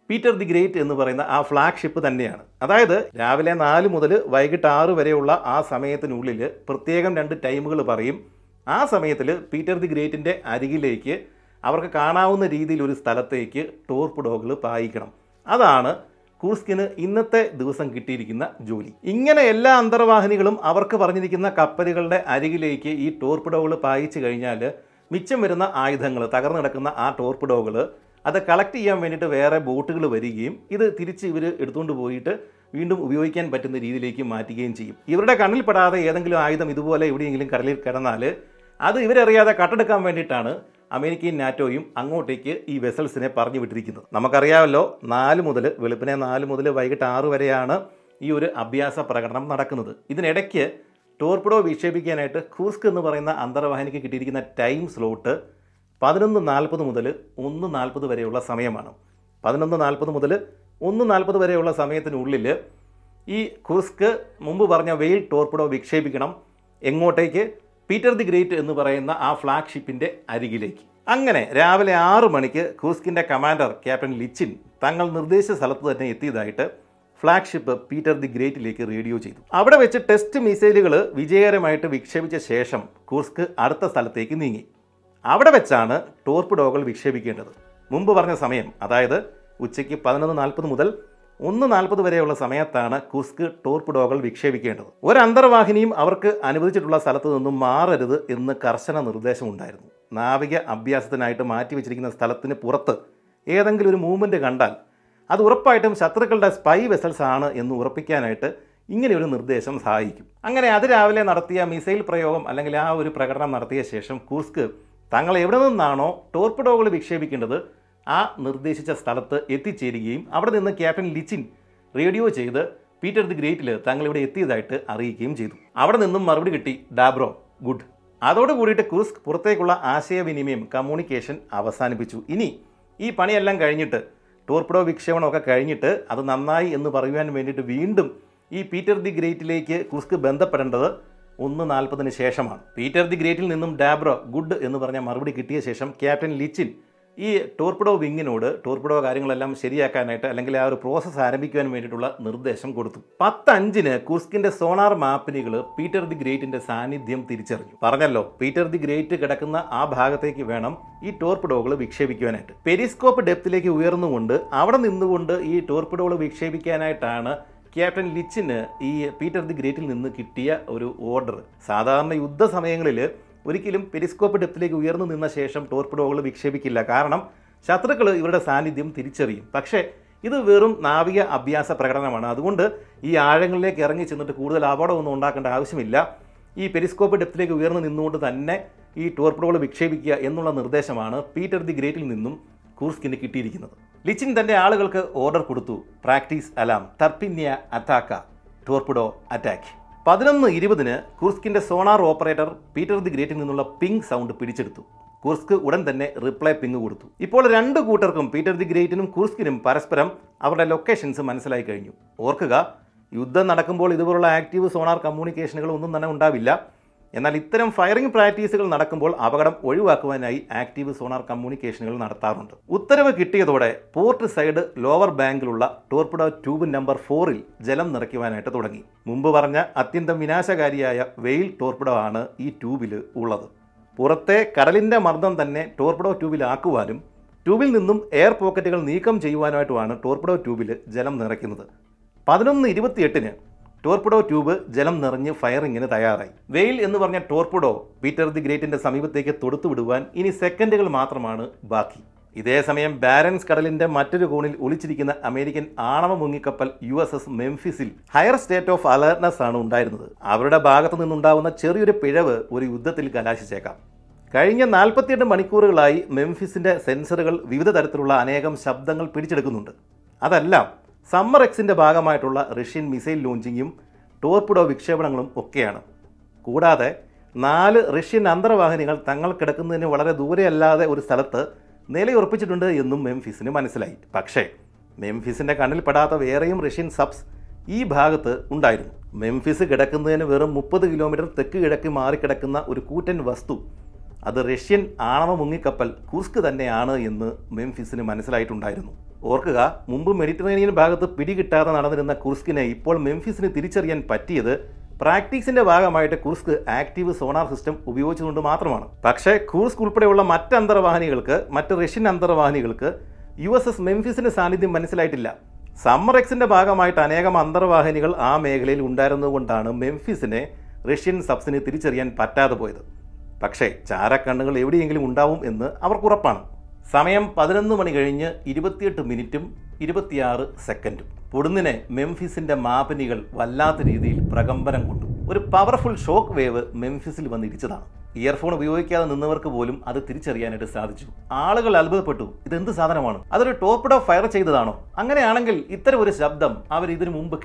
പീറ്റർ ദി ഗ്രേറ്റ് എന്ന് പറയുന്ന ആ ഫ്ലാഗ് ഷിപ്പ് തന്നെയാണ്. അതായത് രാവിലെ നാല് മുതൽ വൈകിട്ട് ആറ് വരെയുള്ള ആ സമയത്തിനുള്ളിൽ പ്രത്യേകം രണ്ട് ടൈമുകൾ പറയും. ആ സമയത്തിൽ പീറ്റർ ദി ഗ്രേറ്റിന്റെ അരികിലേക്ക് അവർക്ക് കാണാവുന്ന രീതിയിൽ ഒരു സ്ഥലത്തേക്ക് ഡോഗുകൾ പായിക്കണം. അതാണ് കൂർസ്കിന് ഇന്നത്തെ ദിവസം കിട്ടിയിരിക്കുന്ന ജോലി. ഇങ്ങനെ എല്ലാ അന്തർവാഹിനികളും അവർക്ക് പറഞ്ഞിരിക്കുന്ന കപ്പലുകളുടെ അരികിലേക്ക് ഈ ടോർപിഡോകൾ പായിച്ചു കഴിഞ്ഞാൽ മിച്ചം വരുന്ന ആയുധങ്ങൾ തകർന്നു കിടക്കുന്ന ആ ടോർപിഡോകൾ അത് കളക്ട് ചെയ്യാൻ വേണ്ടിയിട്ട് വേറെ ബോട്ടുകൾ വരികയും ഇത് തിരിച്ച് ഇവർ എടുത്തുകൊണ്ട് പോയിട്ട് വീണ്ടും ഉപയോഗിക്കാൻ പറ്റുന്ന രീതിയിലേക്ക് മാറ്റുകയും ചെയ്യും. ഇവരുടെ കണ്ണിൽപ്പെടാതെ ഏതെങ്കിലും ആയുധം ഇതുപോലെ എവിടെയെങ്കിലും കടലിൽ കിടന്നാൽ അത് ഇവരറിയാതെ കട്ടെടുക്കാൻ വേണ്ടിയിട്ടാണ് അമേരിക്കയും നാറ്റോയും അങ്ങോട്ടേക്ക് ഈ വെസൽസിനെ പറഞ്ഞു വിട്ടിരിക്കുന്നത് നമുക്കറിയാമല്ലോ നാല് മുതൽ വെളുപ്പിനെ നാല് മുതൽ വൈകിട്ട് ആറ് വരെയാണ് ഈ ഒരു അഭ്യാസ പ്രകടനം നടക്കുന്നത്. ഇതിനിടയ്ക്ക് ടോർപിഡോ വിക്ഷേപിക്കാനായിട്ട് ഖൂസ്ക് എന്ന് പറയുന്ന അന്തർവാഹിനിക്ക് കിട്ടിയിരിക്കുന്ന ടൈം സ്ലോട്ട് പതിനൊന്ന് നാൽപ്പത് മുതൽ ഒന്ന് നാൽപ്പത് വരെയുള്ള സമയമാണ്. പതിനൊന്ന് നാൽപ്പത് മുതൽ ഒന്ന് നാൽപ്പത് വരെയുള്ള സമയത്തിനുള്ളിൽ ഈ കുർസ്ക് മുമ്പ് പറഞ്ഞ വെയിൽ ടോർപിഡോ വിക്ഷേപിക്കണം എങ്ങോട്ടേക്ക്? പീറ്റർ ദി ഗ്രേറ്റ് എന്ന് പറയുന്ന ആ ഫ്ലാഗ്ഷിപ്പിന്റെ അരികിലേക്ക്. അങ്ങനെ രാവിലെ ആറ് മണിക്ക് ക്രൂസ്കിന്റെ കമാൻഡർ ക്യാപ്റ്റൻ ലിച്ചിൻ തങ്ങൾ നിർദ്ദേശ സ്ഥലത്ത് തന്നെ എത്തിയതായിട്ട് ഫ്ലാഗ്ഷിപ്പ് പീറ്റർ ദി ഗ്രേറ്റിലേക്ക് റേഡിയോ ചെയ്തു. അവിടെ വെച്ച് ടെസ്റ്റ് മിസൈലുകൾ വിജയകരമായിട്ട് വിക്ഷേപിച്ച ശേഷം കുർസ്ക് അടുത്ത സ്ഥലത്തേക്ക് നീങ്ങി. അവിടെ വെച്ചാണ് ടോർപിഡോകൾ വിക്ഷേപിക്കേണ്ടത്. മുമ്പ് പറഞ്ഞ സമയം അതായത് ഉച്ചയ്ക്ക് പതിനൊന്ന് നാൽപ്പത് മുതൽ ഒന്ന് നാൽപ്പത് വരെയുള്ള സമയത്താണ് കുസ്ക് ടോർപിഡോകൾ വിക്ഷേപിക്കേണ്ടത്. ഒരു അന്തർവാഹിനിയും അവർക്ക് അനുവദിച്ചിട്ടുള്ള സ്ഥലത്ത് നിന്നും മാറരുത് എന്ന് കർശന നിർദ്ദേശമുണ്ടായിരുന്നു. നാവിക അഭ്യാസത്തിനായിട്ട് മാറ്റിവെച്ചിരിക്കുന്ന സ്ഥലത്തിന് പുറത്ത് ഏതെങ്കിലും ഒരു മൂവ്മെന്റ് കണ്ടാൽ അത് ഉറപ്പായിട്ടും ശത്രുക്കളുടെ സ്പൈ വെസൽസ് ആണ് എന്ന് ഉറപ്പിക്കാനായിട്ട് ഇങ്ങനെ ഒരു നിർദ്ദേശം സഹായിക്കും. അങ്ങനെ അത് രാവിലെ നടത്തിയ മിസൈൽ പ്രയോഗം അല്ലെങ്കിൽ ആ ഒരു പ്രകടനം നടത്തിയ ശേഷം കുസ്ക് തങ്ങൾ എവിടെ നിന്നാണോ ടോർപിഡോകൾ വിക്ഷേപിക്കേണ്ടത് ആ നിർദ്ദേശിച്ച സ്ഥലത്ത് എത്തിച്ചേരുകയും അവിടെ നിന്ന് ക്യാപ്റ്റൻ ലിച്ചിൻ റേഡിയോ ചെയ്ത് പീറ്റർ ദി ഗ്രേറ്റിൽ താങ്കൾ ഇവിടെ എത്തിയതായിട്ട് അറിയിക്കുകയും ചെയ്തു. അവിടെ നിന്നും മറുപടി കിട്ടി ഡാബ്രോ ഗുഡ്. അതോട് കൂടിയിട്ട് കുർസ്ക് പുറത്തേക്കുള്ള ആശയവിനിമയം കമ്മ്യൂണിക്കേഷൻ അവസാനിപ്പിച്ചു. ഇനി ഈ പണിയെല്ലാം കഴിഞ്ഞിട്ട് ടോർപിഡോ വിക്ഷേപണമൊക്കെ കഴിഞ്ഞിട്ട് അത് നന്നായി എന്ന് പറയുവാൻ വേണ്ടിയിട്ട് വീണ്ടും ഈ പീറ്റർ ദി ഗ്രേറ്റിലേക്ക് കുസ്ക് ബന്ധപ്പെടേണ്ടത് ഒന്ന് നാൽപ്പതിന് ശേഷമാണ്. പീറ്റർ ദി ഗ്രേറ്റിൽ നിന്നും ഡാബ്രോ ഗുഡ് എന്ന് പറഞ്ഞ മറുപടി കിട്ടിയ ശേഷം ക്യാപ്റ്റൻ ലിച്ചിൻ ഈ ടോർപിഡോ വിങ്ങിനോട് ടോർപിഡോ കാര്യങ്ങളെല്ലാം ശരിയാക്കാനായിട്ട് അല്ലെങ്കിൽ ആ ഒരു പ്രോസസ്സ് ആരംഭിക്കുവാൻ വേണ്ടിയിട്ടുള്ള നിർദ്ദേശം കൊടുത്തു. പത്തഞ്ചിന് കുസ്കിന്റെ സോണാർ മാപ്പിനികൾ പീറ്റർ ദി ഗ്രേറ്റിന്റെ സാന്നിധ്യം തിരിച്ചറിഞ്ഞു. പറഞ്ഞല്ലോ പീറ്റർ ദി ഗ്രേറ്റ് കിടക്കുന്ന ആ ഭാഗത്തേക്ക് വേണം ഈ ടോർപിഡോകൾ വിക്ഷേപിക്കുവാനായിട്ട്. പെരിസ്കോപ്പ് ഡെപ്തിലേക്ക് ഉയർന്നുകൊണ്ട് അവിടെ നിന്നുകൊണ്ട് ഈ ടോർപിഡോകൾ വിക്ഷേപിക്കാനായിട്ടാണ് ക്യാപ്റ്റൻ ലിച്ചിന് ഈ പീറ്റർ ദി ഗ്രേറ്റിൽ നിന്ന് കിട്ടിയ ഒരു ഓർഡർ. സാധാരണ യുദ്ധ സമയങ്ങളിൽ ഒരിക്കലും പെരിസ്കോപ്പ് ഡെപ്തിലേക്ക് ഉയർന്നു നിന്ന ശേഷം ടോർപിഡോകൾ വിക്ഷേപിക്കില്ല. കാരണം ശത്രുക്കൾ ഇവരുടെ സാന്നിധ്യം തിരിച്ചറിയും. പക്ഷേ ഇത് വെറും നാവിക അഭ്യാസ പ്രകടനമാണ്. അതുകൊണ്ട് ഈ ആഴങ്ങളിലേക്ക് ഇറങ്ങി ചെന്നിട്ട് കൂടുതൽ അപകടമൊന്നും ഉണ്ടാക്കേണ്ട ആവശ്യമില്ല. ഈ പെരിസ്കോപ്പ് ഡെപ്തിലേക്ക് ഉയർന്നു നിന്നുകൊണ്ട് തന്നെ ഈ ടോർപ്പിഡോകൾ വിക്ഷേപിക്കുക എന്നുള്ള നിർദ്ദേശമാണ് പീറ്റർ ദി ഗ്രേറ്റിൽ നിന്നും കൂർസ്കിന് കിട്ടിയിരിക്കുന്നത്. ലിച്ചിൻ തന്റെ ആളുകൾക്ക് ഓർഡർ കൊടുത്തു. Practice alarm. തർപ്പിന്യ അറ്റാക്ക. Torpedo attack. പതിനൊന്ന് ഇരുപതിന് കുർസ്കിന്റെ സോണാർ ഓപ്പറേറ്റർ പീറ്റർ ദി ഗ്രേറ്റിൽ നിന്നുള്ള പിങ് സൗണ്ട് പിടിച്ചെടുത്തു. കുർസ്ക് ഉടൻ തന്നെ റിപ്ലൈ പിങ് കൊടുത്തു. ഇപ്പോൾ രണ്ട് കൂട്ടർക്കും പീറ്റർ ദി ഗ്രേറ്റിനും കുർസ്കിനും പരസ്പരം അവരുടെ ലൊക്കേഷൻസ് മനസ്സിലായി കഴിഞ്ഞു. ഓർക്കുക യുദ്ധം നടക്കുമ്പോൾ ഇതുപോലുള്ള ആക്റ്റീവ് സോണാർ കമ്മ്യൂണിക്കേഷനുകൾ ഒന്നും തന്നെ ഉണ്ടാവില്ല. എന്നാൽ ഇത്തരം ഫയറിംഗ് പ്രാക്ടീസുകൾ നടക്കുമ്പോൾ അപകടം ഒഴിവാക്കുവാനായി ആക്റ്റീവ് സോണാർ കമ്മ്യൂണിക്കേഷനുകൾ നടത്താറുണ്ട്. ഉത്തരവ് കിട്ടിയതോടെ പോർട്ട് സൈഡ് ലോവർ ബാങ്കിലുള്ള ടോർപിഡോ ട്യൂബ് നമ്പർ ഫോറിൽ ജലം നിറയ്ക്കുവാനായിട്ട് തുടങ്ങി. മുമ്പ് പറഞ്ഞ അത്യന്തം വിനാശകാരിയായ വെയിൽ ടോർപിഡോ ആണ് ഈ ട്യൂബിൽ ഉള്ളത്. പുറത്തെ കടലിന്റെ മർദ്ദം തന്നെ ടോർപിഡോ ട്യൂബിലാക്കുവാനും ട്യൂബിൽ നിന്നും എയർ പോക്കറ്റുകൾ നീക്കം ചെയ്യുവാനായിട്ടുമാണ് ടോർപിഡോ ട്യൂബിൽ ജലം നിറയ്ക്കുന്നത്. പതിനൊന്ന് ഇരുപത്തിയെട്ടിന് ടോർപിഡോ ട്യൂബ് ജലം നിറഞ്ഞ് ഫയറിങ്ങിന് തയ്യാറായി. വെയിൽ എന്ന് പറഞ്ഞ ടോർപിഡോ പീറ്റർ ദി ഗ്രേറ്റിന്റെ സമീപത്തേക്ക് തൊടുത്തുവിടുവാൻ ഇനി സെക്കൻഡുകൾ മാത്രമാണ് ബാക്കി. ഇതേ സമയം ബാരൻസ് കടലിന്റെ മറ്റൊരു കോണിൽ ഒളിച്ചിരിക്കുന്ന അമേരിക്കൻ ആണവ മുങ്ങിക്കപ്പൽ യു എസ് എസ് മെംഫിസിൽ ഹയർ സ്റ്റേറ്റ് ഓഫ് അലർട്ട്നെസ് ആണ് ഉണ്ടായിരുന്നത്. അവരുടെ ഭാഗത്തു നിന്നുണ്ടാവുന്ന ചെറിയൊരു പിഴവ് ഒരു യുദ്ധത്തിൽ കലാശിച്ചേക്കാം. കഴിഞ്ഞ നാൽപ്പത്തിയെട്ട് മണിക്കൂറുകളായി മെംഫിസിന്റെ സെൻസറുകൾ വിവിധ തരത്തിലുള്ള അനേകം ശബ്ദങ്ങൾ പിടിച്ചെടുക്കുന്നുണ്ട്. അതെല്ലാം സമ്മർ എക്സിന്റെ ഭാഗമായിട്ടുള്ള റഷ്യൻ മിസൈൽ ലോഞ്ചിങ്ങും ടോർപിഡോ വിക്ഷേപണങ്ങളും ഒക്കെയാണ്. കൂടാതെ നാല് റഷ്യൻ അന്തർവാഹിനികൾ തങ്ങൾ കിടക്കുന്നതിന് വളരെ ദൂരെയല്ലാതെ ഒരു സ്ഥലത്ത് നിലയുറപ്പിച്ചിട്ടുണ്ട് എന്നും മെംഫിസിന് മനസ്സിലായി. പക്ഷേ മെംഫിസിന്റെ കണ്ണിൽപ്പെടാത്ത വേറെയും റഷ്യൻ സബ്സ് ഈ ഭാഗത്ത് ഉണ്ടായിരുന്നു. മെംഫിസ് കിടക്കുന്നതിന് വെറും മുപ്പത് കിലോമീറ്റർ തെക്ക് കിഴക്ക് മാറിക്കിടക്കുന്ന ഒരു കൂറ്റൻ വസ്തു. അത് റഷ്യൻ ആണവ മുങ്ങിക്കപ്പൽ കുർസ്ക് തന്നെയാണ് എന്ന് മെംഫിസിന് മനസ്സിലായിട്ടുണ്ടായിരുന്നു. ഓർക്കുക മുമ്പ് മെഡിറ്ററേനിയൻ ഭാഗത്ത് പിടികിട്ടാതെ നടന്നിരുന്ന കുർസ്കിനെ ഇപ്പോൾ മെംഫിസിന് തിരിച്ചറിയാൻ പറ്റിയത് പ്രാക്ടീസിന്റെ ഭാഗമായിട്ട് കുർസ്ക് ആക്റ്റീവ് സോണാർ സിസ്റ്റം ഉപയോഗിച്ചുകൊണ്ട് മാത്രമാണ്. പക്ഷേ കുർസ്ക് ഉൾപ്പെടെയുള്ള മറ്റ് അന്തർവാഹിനികൾക്ക് മറ്റ് റഷ്യൻ അന്തർവാഹിനികൾക്ക് യു എസ് എസ് മെംഫിസിന്റെ സാന്നിധ്യം മനസ്സിലായിട്ടില്ല. സമ്മർ എക്സിന്റെ ഭാഗമായിട്ട് അനേകം അന്തർവാഹിനികൾ ആ മേഖലയിൽ ഉണ്ടായിരുന്നതുകൊണ്ടാണ് മെംഫിസിനെ റഷ്യൻ സബ്സിന് തിരിച്ചറിയാൻ പറ്റാതെ പോയത്. പക്ഷേ ചാരക്കണ്ണുകൾ എവിടെയെങ്കിലും ഉണ്ടാവും എന്ന് അവർക്കുറപ്പാണ് സമയം പതിനൊന്ന് മണി കഴിഞ്ഞ് ഇരുപത്തിയെട്ട് മിനിറ്റും ഇരുപത്തിയാറ് സെക്കൻഡും. പൊടുന്നിനെ മെംഫിസിന്റെ മാപ്പനികൾ വല്ലാത്ത രീതിയിൽ പ്രകമ്പനം കൊണ്ടു. ഒരു പവർഫുൾ ഷോക്ക് വേവ് മെംഫിസിൽ വന്ന് ഇടിച്ചതാണ്. ഇയർഫോൺ ഉപയോഗിക്കാതെ നിന്നവർക്ക് പോലും അത് തിരിച്ചറിയാനായിട്ട് സാധിച്ചു. ആളുകൾ അത്ഭുതപ്പെട്ടു. ഇതെന്ത് സാധനമാണ്? അതൊരു ടോപ്പിഡോ ഫയർ ചെയ്തതാണോ? അങ്ങനെയാണെങ്കിൽ ഇത്തരം ഒരു ശബ്ദം അവർ ഇതിനു മുമ്പ്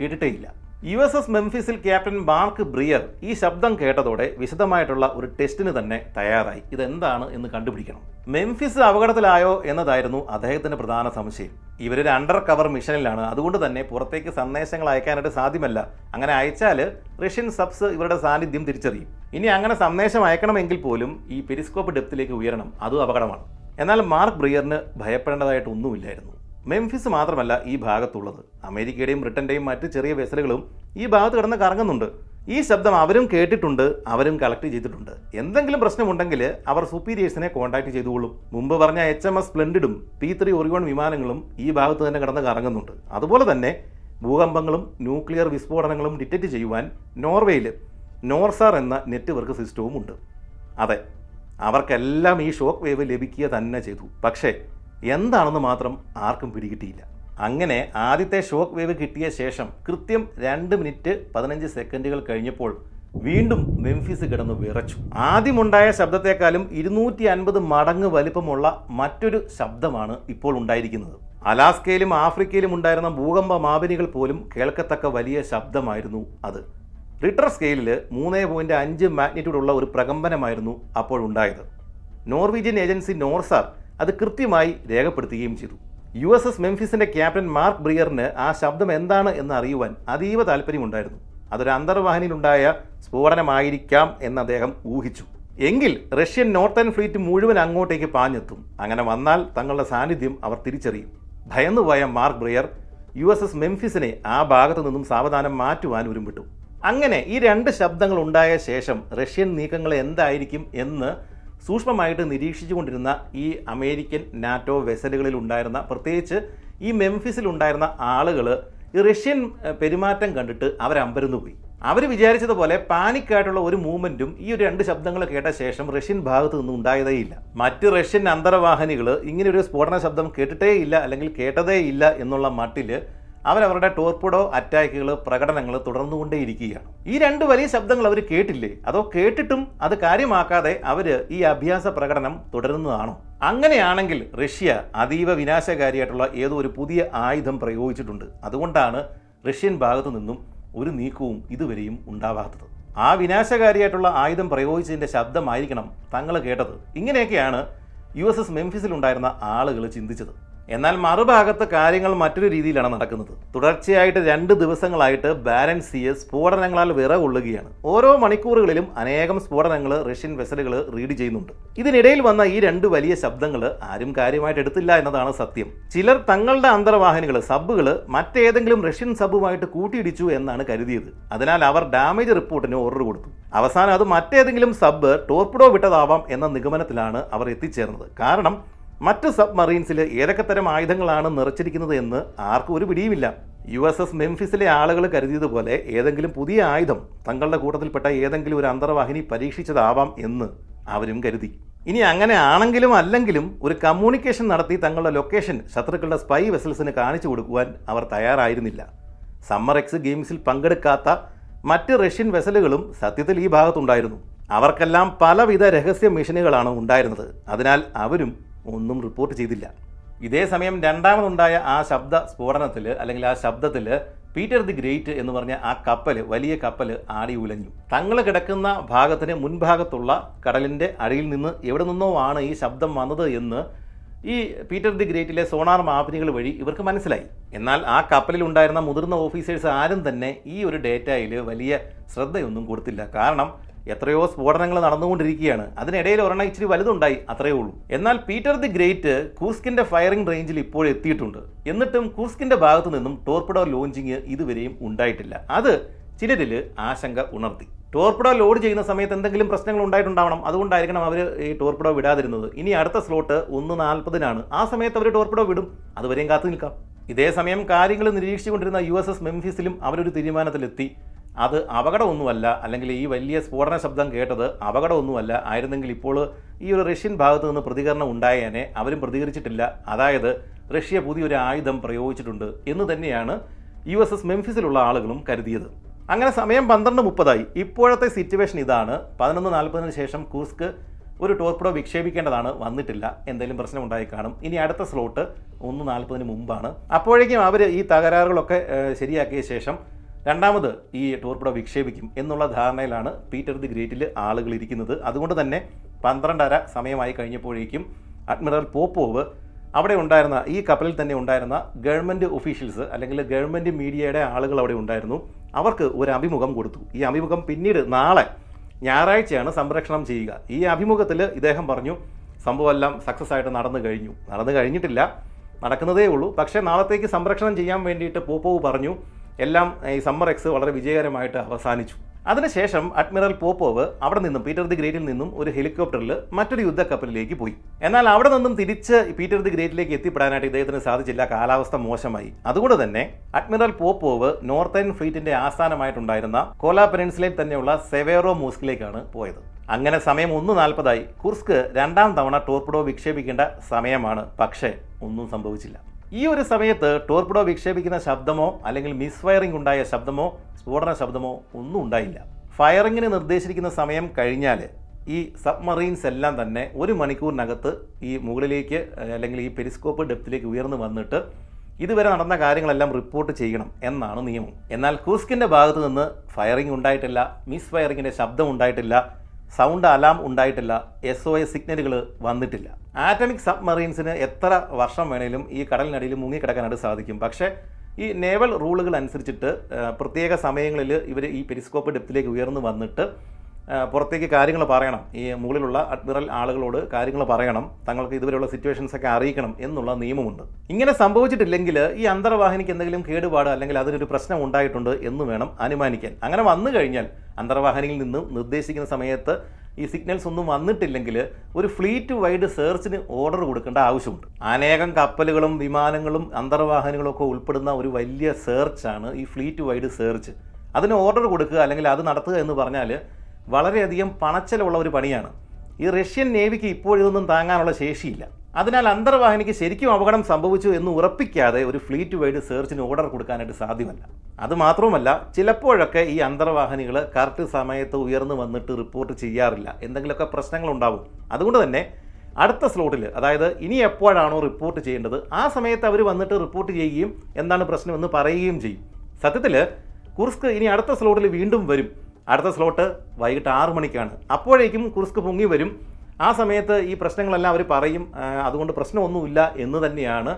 യു എസ് എസ് മെംഫിസിൽ ക്യാപ്റ്റൻ മാർക്ക് ബ്രിയർ ഈ ശബ്ദം കേട്ടതോടെ വിശദമായിട്ടുള്ള ഒരു ടെസ്റ്റിന് തന്നെ തയ്യാറായി. ഇതെന്താണ് എന്ന് കണ്ടുപിടിക്കണം. മെംഫിസ് അപകടത്തിലായോ എന്നതായിരുന്നു അദ്ദേഹത്തിന്റെ പ്രധാന സംശയം. ഇവരൊരു അണ്ടർ കവർ മിഷനിലാണ്. അതുകൊണ്ട് തന്നെ പുറത്തേക്ക് സന്ദേശങ്ങൾ അയക്കാനായിട്ട് സാധ്യമല്ല. അങ്ങനെ അയച്ചാൽ റഷ്യൻ സബ്സ് ഇവരുടെ സാന്നിധ്യം തിരിച്ചറിയും. ഇനി അങ്ങനെ സന്ദേശം അയക്കണമെങ്കിൽ പോലും ഈ പെരിസ്കോപ്പ് ഡെപ്തിലേക്ക് ഉയരണം. അതും അപകടമാണ്. എന്നാൽ മാർക്ക് ബ്രിയറിന് ഭയപ്പെടേണ്ടതായിട്ടൊന്നുമില്ലായിരുന്നു മെംഫിസ് മാത്രമല്ല ഈ ഭാഗത്തുള്ളത്. അമേരിക്കയുടെയും ബ്രിട്ടന്റെയും മറ്റ് ചെറിയ വെസലുകളും ഈ ഭാഗത്ത് കിടന്ന് കറങ്ങുന്നുണ്ട്. ഈ ശബ്ദം അവരും കേട്ടിട്ടുണ്ട് അവരും കളക്ട് ചെയ്തിട്ടുണ്ട്. എന്തെങ്കിലും പ്രശ്നമുണ്ടെങ്കിൽ അവർ സുപ്പീരിയേഴ്സിനെ കോൺടാക്ട് ചെയ്തുകൊള്ളും. മുമ്പ് പറഞ്ഞ എച്ച് എം എസ് സ്പ്ലെൻഡിഡും പി ത്രീ ഒറിയോൺ വിമാനങ്ങളും ഈ ഭാഗത്ത് തന്നെ കിടന്ന് കറങ്ങുന്നുണ്ട്. അതുപോലെ തന്നെ ഭൂകമ്പങ്ങളും ന്യൂക്ലിയർ വിസ്ഫോടനങ്ങളും ഡിറ്റക്റ്റ് ചെയ്യുവാൻ നോർവേയിൽ നോർസാർ എന്ന നെറ്റ്വർക്ക് സിസ്റ്റവും ഉണ്ട് അതെ അവർക്കെല്ലാം ഈ ഷോക്ക് വേവ് ലഭിക്കുക തന്നെ ചെയ്തു. പക്ഷേ എന്താണെന്ന് മാത്രം ആർക്കും പിടികിട്ടിയില്ല. അങ്ങനെ ആദ്യത്തെ ഷോക്ക് വേവ് കിട്ടിയ ശേഷം കൃത്യം രണ്ട് മിനിറ്റ് പതിനഞ്ച് സെക്കൻഡുകൾ കഴിഞ്ഞപ്പോൾ വീണ്ടും മെംഫിസ് കിടന്ന് വിറച്ചു. ആദ്യമുണ്ടായ ശബ്ദത്തെക്കാളും ഇരുന്നൂറ്റി അൻപത് മടങ്ങ് വലിപ്പമുള്ള മറ്റൊരു ശബ്ദമാണ് ഇപ്പോൾ ഉണ്ടായിരിക്കുന്നത്. അലാസ്കയിലും ആഫ്രിക്കയിലും ഉണ്ടായിരുന്ന ഭൂകമ്പ മാപിനികൾ പോലും കേൾക്കത്തക്ക വലിയ ശബ്ദമായിരുന്നു അത്. റിട്ടർ സ്കെയിലിൽ മൂന്ന് പോയിന്റ് അഞ്ച് മാഗ്നിറ്റ്യൂഡ് ഉള്ള ഒരു പ്രകമ്പനമായിരുന്നു അപ്പോൾ ഉണ്ടായത്. നോർവീജിയൻ ഏജൻസി നോർസാർ അത് കൃത്യമായി രേഖപ്പെടുത്തുകയും ചെയ്തു. യു എസ് എസ് മെംഫിസിന്റെ ക്യാപ്റ്റൻ മാർക്ക് ബ്രിയറിന് ആ ശബ്ദം എന്താണ് എന്ന് അറിയുവാൻ അതീവ താല്പര്യമുണ്ടായിരുന്നു. അതൊരു അന്തർവാഹിനിയിലുണ്ടായ സ്ഫോടനമായിരിക്കാം എന്ന് അദ്ദേഹം ഊഹിച്ചു. എങ്കിൽ റഷ്യൻ നോർത്തേൺ ഫ്ലീറ്റ് മുഴുവൻ അങ്ങോട്ടേക്ക് പാഞ്ഞെത്തും. അങ്ങനെ വന്നാൽ തങ്ങളുടെ സാന്നിധ്യം അവർ തിരിച്ചറിയും. ഭയന്നുപോയ Mark Breier U S S മെംഫിസിനെ ആ ഭാഗത്തു നിന്നും സാവധാനം മാറ്റുവാൻ ഉരുമ്പിട്ടു അങ്ങനെ ഈ രണ്ട് ശബ്ദങ്ങൾ ഉണ്ടായ ശേഷം റഷ്യൻ നീക്കങ്ങൾ എന്തായിരിക്കും എന്ന് സൂക്ഷ്മമായിട്ട് നിരീക്ഷിച്ചുകൊണ്ടിരുന്ന ഈ അമേരിക്കൻ നാറ്റോ വെസലുകളിൽ ഉണ്ടായിരുന്ന പ്രത്യേകിച്ച് ഈ മെംഫിസിൽ ഉണ്ടായിരുന്ന ആളുകൾ ഈ റഷ്യൻ പെരുമാറ്റം കണ്ടിട്ട് അവരമ്പരന്നു പോയി. അവർ വിചാരിച്ചതുപോലെ പാനിക്കായിട്ടുള്ള ഒരു മൂവ്മെന്റും ഈ ഒരു രണ്ട് ശബ്ദങ്ങൾ കേട്ട ശേഷം റഷ്യൻ ഭാഗത്ത് നിന്നും ഉണ്ടായതേയില്ല. മറ്റ് റഷ്യൻ അന്തർവാഹിനികൾ ഇങ്ങനെ ഒരു സ്ഫോടന ശബ്ദം കേട്ടിട്ടേ ഇല്ല അല്ലെങ്കിൽ കേട്ടതേ ഇല്ല എന്നുള്ള മട്ടിൽ അവരവരുടെ ടോർപ്പിഡോ അറ്റാക്കുകൾ പ്രകടനങ്ങൾ തുടർന്നുകൊണ്ടേയിരിക്കുകയാണ്. ഈ രണ്ട് വലിയ ശബ്ദങ്ങൾ അവർ കേട്ടില്ലേ? അതോ കേട്ടിട്ടും അത് കാര്യമാക്കാതെ അവർ ഈ അഭ്യാസ പ്രകടനം തുടരുന്നതാണോ? അങ്ങനെയാണെങ്കിൽ റഷ്യ അതീവ വിനാശകാരിയായിട്ടുള്ള ഏതോ ഒരു പുതിയ ആയുധം പ്രയോഗിച്ചിട്ടുണ്ട്. അതുകൊണ്ടാണ് റഷ്യൻ ഭാഗത്തു നിന്നും ഒരു നീക്കവും ഇതുവരെയും ഉണ്ടാവാത്തത്. ആ വിനാശകാരിയായിട്ടുള്ള ആയുധം പ്രയോഗിച്ചതിന്റെ ശബ്ദമായിരിക്കണം തങ്ങൾ കേട്ടത്. ഇങ്ങനെയൊക്കെയാണ് യു എസ് എസ് മെംഫിസിലുണ്ടായിരുന്ന ആളുകൾ ചിന്തിച്ചത്. എന്നാൽ മറുഭാഗത്ത് കാര്യങ്ങൾ മറ്റൊരു രീതിയിലാണ് നടക്കുന്നത്. തുടർച്ചയായിട്ട് രണ്ട് ദിവസങ്ങളായിട്ട് ബാരൻ എസ് സ്ഫോടനങ്ങളാൽ വിറകൊള്ളുകയാണ്. ഓരോ മണിക്കൂറുകളിലും അനേകം സ്ഫോടനങ്ങൾ റഷ്യൻ വെസലുകൾ റീഡ് ചെയ്യുന്നുണ്ട്. ഇതിനിടയിൽ വന്ന ഈ രണ്ട് വലിയ ശബ്ദങ്ങൾ ആരും കാര്യമായിട്ട് എടുത്തില്ല എന്നതാണ് സത്യം. ചിലർ തങ്ങളുടെ അന്തർവാഹിനികൾ സബ്ബുകൾ മറ്റേതെങ്കിലും റഷ്യൻ സബ്ബുമായിട്ട് കൂട്ടിയിടിച്ചു എന്നാണ് കരുതിയത്. അതിനാൽ അവർ ഡാമേജ് റിപ്പോർട്ടിന് ഓർഡർ കൊടുത്തു. അവസാനം അത് മറ്റേതെങ്കിലും സബ്ബ് ടോർപ്പിഡോ വിട്ടതാവാം എന്ന നിഗമനത്തിലാണ് അവർ എത്തിച്ചേർന്നത്. കാരണം മറ്റ് സബ്മറീൻസിൽ ഏതൊക്കെ തരം ആയുധങ്ങളാണ് നിറച്ചിരിക്കുന്നത് എന്ന് ആർക്കും ഒരു പിടിയുമില്ല. യു എസ് എസ് മെംഫിസിലെ ആളുകൾ കരുതിയതുപോലെ ഏതെങ്കിലും പുതിയ ആയുധം തങ്ങളുടെ കൂട്ടത്തിൽപ്പെട്ട ഏതെങ്കിലും ഒരു അന്തർവാഹിനി പരീക്ഷിച്ചതാവാം എന്ന് അവരും കരുതി. ഇനി അങ്ങനെ ആണെങ്കിലും അല്ലെങ്കിലും ഒരു കമ്മ്യൂണിക്കേഷൻ നടത്തി തങ്ങളുടെ ലൊക്കേഷൻ ശത്രുക്കളുടെ സ്പൈ വെസൽസിന് കാണിച്ചു കൊടുക്കുവാൻ അവർ തയ്യാറായിരുന്നില്ല. സമ്മർ എക്സ് ഗെയിംസിൽ പങ്കെടുക്കാത്ത മറ്റ് റഷ്യൻ വെസലുകളും സത്യത്തിൽ ഈ ഭാഗത്തുണ്ടായിരുന്നു. അവർക്കെല്ലാം പലവിധ രഹസ്യ മിഷനുകളാണ് ഉണ്ടായിരുന്നത്. അതിനാൽ അവരും ഒന്നും റിപ്പോർട്ട് ചെയ്തില്ല. ഇതേ സമയം രണ്ടാമതുണ്ടായ ആ ശബ്ദ സ്ഫോടനത്തിൽ അല്ലെങ്കിൽ ആ ശബ്ദത്തിൽ പീറ്റർ ദി ഗ്രേറ്റ് എന്ന് പറഞ്ഞ ആ കപ്പൽ വലിയ കപ്പൽ ആടി ഉലഞ്ഞു. തങ്ങൾ കിടക്കുന്ന ഭാഗത്തിന് മുൻഭാഗത്തുള്ള കടലിന്റെ അടിയിൽ നിന്ന് എവിടെ നിന്നോ ആണ് ഈ ശബ്ദം വന്നത് എന്ന് ഈ പീറ്റർ ദി ഗ്രേറ്റിലെ സോണാർ മാപ്പിനികൾ വഴി ഇവർക്ക് മനസ്സിലായി. എന്നാൽ ആ കപ്പലിൽ ഉണ്ടായിരുന്ന മുതിർന്ന ഓഫീസേഴ്സ് ആരും തന്നെ ഈ ഒരു ഡേറ്റയിൽ വലിയ ശ്രദ്ധയൊന്നും കൊടുത്തില്ല. കാരണം എത്രയോ സ്ഫോടനങ്ങൾ നടന്നുകൊണ്ടിരിക്കുകയാണ്. അതിനിടയിൽ ഒരെണ്ണം ഇച്ചിരി വലുതുണ്ടായി അത്രയേ ഉള്ളൂ. എന്നാൽ പീറ്റർ ദി ഗ്രേറ്റ് കൂസ്കിന്റെ ഫയറിംഗ് റേഞ്ചിൽ ഇപ്പോൾ എത്തിയിട്ടുണ്ട്. എന്നിട്ടും കൂസ്കിന്റെ ഭാഗത്തു നിന്നും ടോർപ്പിഡോ ലോഞ്ചിങ് ഇതുവരെയും ഉണ്ടായിട്ടില്ല. അത് ചിലരിൽ ആശങ്ക ഉണർത്തി. ടോർപ്പിഡോ ലോഡ് ചെയ്യുന്ന സമയത്ത് എന്തെങ്കിലും പ്രശ്നങ്ങൾ ഉണ്ടായിട്ടുണ്ടാവണം. അതുകൊണ്ടായിരിക്കണം അവർ ഈ ടോർപ്പിഡോ വിടാതിരുന്നത്. ഇനി അടുത്ത സ്ലോട്ട് ഒന്ന് നാൽപ്പതിനാണ്. ആ സമയത്ത് അവർ ടോർപ്പിഡോ വിടും. അതുവരെയും കാത്തു നിൽക്കാം. ഇതേ സമയം കാര്യങ്ങൾ നിരീക്ഷിച്ചുകൊണ്ടിരുന്ന യു എസ് എസ് മെംഫിസിലും അവരൊരു തീരുമാനത്തിലെത്തി. അത് അപകടമൊന്നുമല്ല അല്ലെങ്കിൽ ഈ വലിയ സ്ഫോടന ശബ്ദം കേട്ടത് അപകടമൊന്നുമല്ല. ആയിരുന്നെങ്കിൽ ഇപ്പോൾ ഈ ഒരു റഷ്യൻ ഭാഗത്ത് നിന്ന് പ്രതികരണം ഉണ്ടായേനെ അവരും പ്രതികരിച്ചിട്ടില്ല. അതായത് റഷ്യ പുതിയൊരു ആയുധം പ്രയോഗിച്ചിട്ടുണ്ട് എന്ന് തന്നെയാണ് യു എസ് എസ് മെംഫിസിലുള്ള ആളുകളും കരുതിയത്. അങ്ങനെ സമയം പന്ത്രണ്ട് മുപ്പതായി. ഇപ്പോഴത്തെ സിറ്റുവേഷൻ ഇതാണ്. പതിനൊന്ന് നാൽപ്പതിന് ശേഷം കൂസ്ക് ഒരു ടോർപ്പിഡോ വിക്ഷേപിക്കേണ്ടതാണ്. വന്നിട്ടില്ല. എന്തെങ്കിലും പ്രശ്നം ഉണ്ടായി കാണും. ഇനി അടുത്ത സ്ലോട്ട് ഒന്ന് നാൽപ്പതിന് മുമ്പാണ്. അപ്പോഴേക്കും അവർ ഈ തകരാറുകളൊക്കെ ശരിയാക്കിയ ശേഷം രണ്ടാമത് ഈ ടോർപ്പിഡോ വിക്ഷേപിക്കും എന്നുള്ള ധാരണയിലാണ് പീറ്റർ ദി ഗ്രേറ്റിൽ ആളുകൾ ഇരിക്കുന്നത്. അതുകൊണ്ട് തന്നെ പന്ത്രണ്ടര സമയമായി കഴിഞ്ഞപ്പോഴേക്കും അഡ്മിറൽ പോപ്പോവ് അവിടെ ഉണ്ടായിരുന്ന ഈ കപ്പലിൽ തന്നെ ഉണ്ടായിരുന്ന ഗവൺമെന്റ് ഒഫീഷ്യൽസ് അല്ലെങ്കിൽ ഗവൺമെന്റ് മീഡിയയുടെ ആളുകൾ അവിടെ ഉണ്ടായിരുന്നു. അവർക്ക് ഒരു അഭിമുഖം കൊടുത്തു. ഈ അഭിമുഖം പിന്നീട് നാളെ ഞായറാഴ്ചയാണ് സംരക്ഷണം ചെയ്യുക. ഈ അഭിമുഖത്തിൽ ഇദ്ദേഹം പറഞ്ഞു സംഭവമെല്ലാം സക്സസ് ആയിട്ട് നടന്നു കഴിഞ്ഞു. നടന്നു കഴിഞ്ഞിട്ടില്ല. നടക്കുന്നതേ ഉള്ളൂ. പക്ഷേ നാളത്തേക്ക് സംരക്ഷണം ചെയ്യാൻ വേണ്ടിയിട്ട് പോപ്പോവ് പറഞ്ഞു എല്ലാം ഈ സമ്മർ എക്സ് വളരെ വിജയകരമായിട്ട് അവസാനിച്ചു. അതിനുശേഷം അഡ്മിറൽ പോപ്പോവ് അവിടെ നിന്നും പീറ്റർ ദി ഗ്രേറ്റിൽ നിന്നും ഒരു ഹെലികോപ്റ്ററിൽ മറ്റൊരു യുദ്ധക്കപ്പലിലേക്ക് പോയി. എന്നാൽ അവിടെ നിന്നും തിരിച്ച് പീറ്റർ ദി ഗ്രേറ്റിലേക്ക് എത്തിപ്പെടാനായിട്ട് ഇദ്ദേഹത്തിന് സാധിച്ചില്ല. കാലാവസ്ഥ മോശമായി. അതുകൊണ്ട് തന്നെ അഡ്മിറൽ പോപ്പോവ് നോർത്തേൺ ഫ്ലീറ്റിന്റെ ആസ്ഥാനമായിട്ടുണ്ടായിരുന്ന കോലാ പെനിൻസുലയിൽ തന്നെയുള്ള സെവേറോ മോസ്കിലേക്കാണ് പോയത്. അങ്ങനെ സമയം ഒന്ന് നാൽപ്പതായി. കുർസ്ക് രണ്ടാം തവണ ടോർപ്പിഡോ വിക്ഷേപിക്കേണ്ട സമയമാണ്. പക്ഷേ ഒന്നും സംഭവിച്ചില്ല. ഈ ഒരു സമയത്ത് ടോർപിഡോ വിക്ഷേപിക്കുന്ന ശബ്ദമോ അല്ലെങ്കിൽ മിസ് ഫയറിംഗ് ഉണ്ടായ ശബ്ദമോ സ്ഫോടന ശബ്ദമോ ഒന്നും ഉണ്ടായില്ല. ഫയറിങ്ങിന് നിർദ്ദേശിച്ചിരിക്കുന്ന സമയം കഴിഞ്ഞാൽ ഈ സബ്മറീൻസ് എല്ലാം തന്നെ ഒരു മണിക്കൂറിനകത്ത് ഈ മുകളിലേക്ക് അല്ലെങ്കിൽ ഈ പെരിസ്കോപ്പ് ഡെപ്തിലേക്ക് ഉയർന്നു വന്നിട്ട് ഇതുവരെ നടന്ന കാര്യങ്ങളെല്ലാം റിപ്പോർട്ട് ചെയ്യണം എന്നാണ് നിയമം. എന്നാൽ കൂസ്കിന്റെ ഭാഗത്ത് നിന്ന് ഫയറിംഗ് ഉണ്ടായിട്ടില്ല മിസ് ഫയറിങ്ങിന്റെ ശബ്ദം ഉണ്ടായിട്ടില്ല സൗണ്ട് അലാം ഉണ്ടായിട്ടില്ല എസ് ഒ എസ് സിഗ്നലുകൾ വന്നിട്ടില്ല. ആറ്റമിക് സബ്മറീൻസിന് എത്ര വർഷം വേണേലും ഈ കടലിനടിയിൽ മുങ്ങിക്കിടക്കാനായിട്ട് സാധിക്കും. പക്ഷേ ഈ നേവൽ റൂളുകൾ അനുസരിച്ചിട്ട് പ്രത്യേക സമയങ്ങളിൽ ഇവർ ഈ പെരിസ്കോപ്പ് ഡെപ്തിലേക്ക് ഉയർന്നു വന്നിട്ട് പുറത്തേക്ക് കാര്യങ്ങൾ പറയണം. ഈ മുകളിലുള്ള അഡ്മിറൽ ആളുകളോട് കാര്യങ്ങൾ പറയണം. തങ്ങൾക്ക് ഇതുവരെയുള്ള സിറ്റുവേഷൻസ് ഒക്കെ അറിയിക്കണം എന്നുള്ള നിയമമുണ്ട്. ഇങ്ങനെ സംഭവിച്ചിട്ടില്ലെങ്കിൽ ഈ അന്തർവാഹിനിക്ക് എന്തെങ്കിലും കേടുപാട് അല്ലെങ്കിൽ അതിനൊരു പ്രശ്നം ഉണ്ടായിട്ടുണ്ട് എന്ന് വേണം അനുമാനിക്കാൻ. അങ്ങനെ വന്നു കഴിഞ്ഞാൽ അന്തർവാഹിനിയിൽ നിന്നും നിർദ്ദേശിക്കുന്ന സമയത്ത് ഈ സിഗ്നൽസ് ഒന്നും വന്നിട്ടില്ലെങ്കിൽ ഒരു ഫ്ലീറ്റ് വൈഡ് സെർച്ചിന് ഓർഡർ കൊടുക്കേണ്ട ആവശ്യമുണ്ട്. അനേകം കപ്പലുകളും വിമാനങ്ങളും അന്തർവാഹിനികളും ഒക്കെ ഉൾപ്പെടുന്ന ഒരു വലിയ സെർച്ചാണ് ഈ ഫ്ലീറ്റ് വൈഡ് സെർച്ച് അതിന് ഓർഡർ കൊടുക്കുക അല്ലെങ്കിൽ അത് നടത്തുക എന്ന് പറഞ്ഞാൽ വളരെയധികം പണച്ചെലവുള്ള ഒരു പണിയാണ്. ഈ റഷ്യൻ നേവിക്ക് ഇപ്പോഴിതൊന്നും താങ്ങാനുള്ള ശേഷിയില്ല. അതിനാൽ അന്തർവാഹിനിക്ക് ശരിക്കും അപകടം സംഭവിച്ചു എന്ന് ഉറപ്പിക്കാതെ ഒരു ഫ്ലീറ്റ് വൈഡ് സെർച്ചിന് ഓർഡർ കൊടുക്കാനായിട്ട് സാധ്യമല്ല. അതുമാത്രവുമല്ല ചിലപ്പോഴൊക്കെ ഈ അന്തർവാഹിനികൾ കറക്റ്റ് സമയത്ത് ഉയർന്നു വന്നിട്ട് റിപ്പോർട്ട് ചെയ്യാറില്ല. എന്തെങ്കിലുമൊക്കെ പ്രശ്നങ്ങളുണ്ടാവും. അതുകൊണ്ട് തന്നെ അടുത്ത സ്ലോട്ടിൽ അതായത് ഇനി എപ്പോഴാണോ റിപ്പോർട്ട് ചെയ്യേണ്ടത് ആ സമയത്ത് അവർ വന്നിട്ട് റിപ്പോർട്ട് ചെയ്യുകയും എന്താണ് പ്രശ്നമെന്ന് പറയുകയും ചെയ്യും. സത്യത്തിൽ കുർസ്ക് ഇനി അടുത്ത സ്ലോട്ടിൽ വീണ്ടും വരും. അടുത്ത സ്ലോട്ട് വൈകിട്ട് ആറു മണിക്കാണ്. അപ്പോഴേക്കും കുർസ്ക് പൊങ്ങി വരും. ആ സമയത്ത് ഈ പ്രശ്നങ്ങളെല്ലാം അവർ പറയും. അതുകൊണ്ട് പ്രശ്നമൊന്നുമില്ല എന്ന് തന്നെയാണ്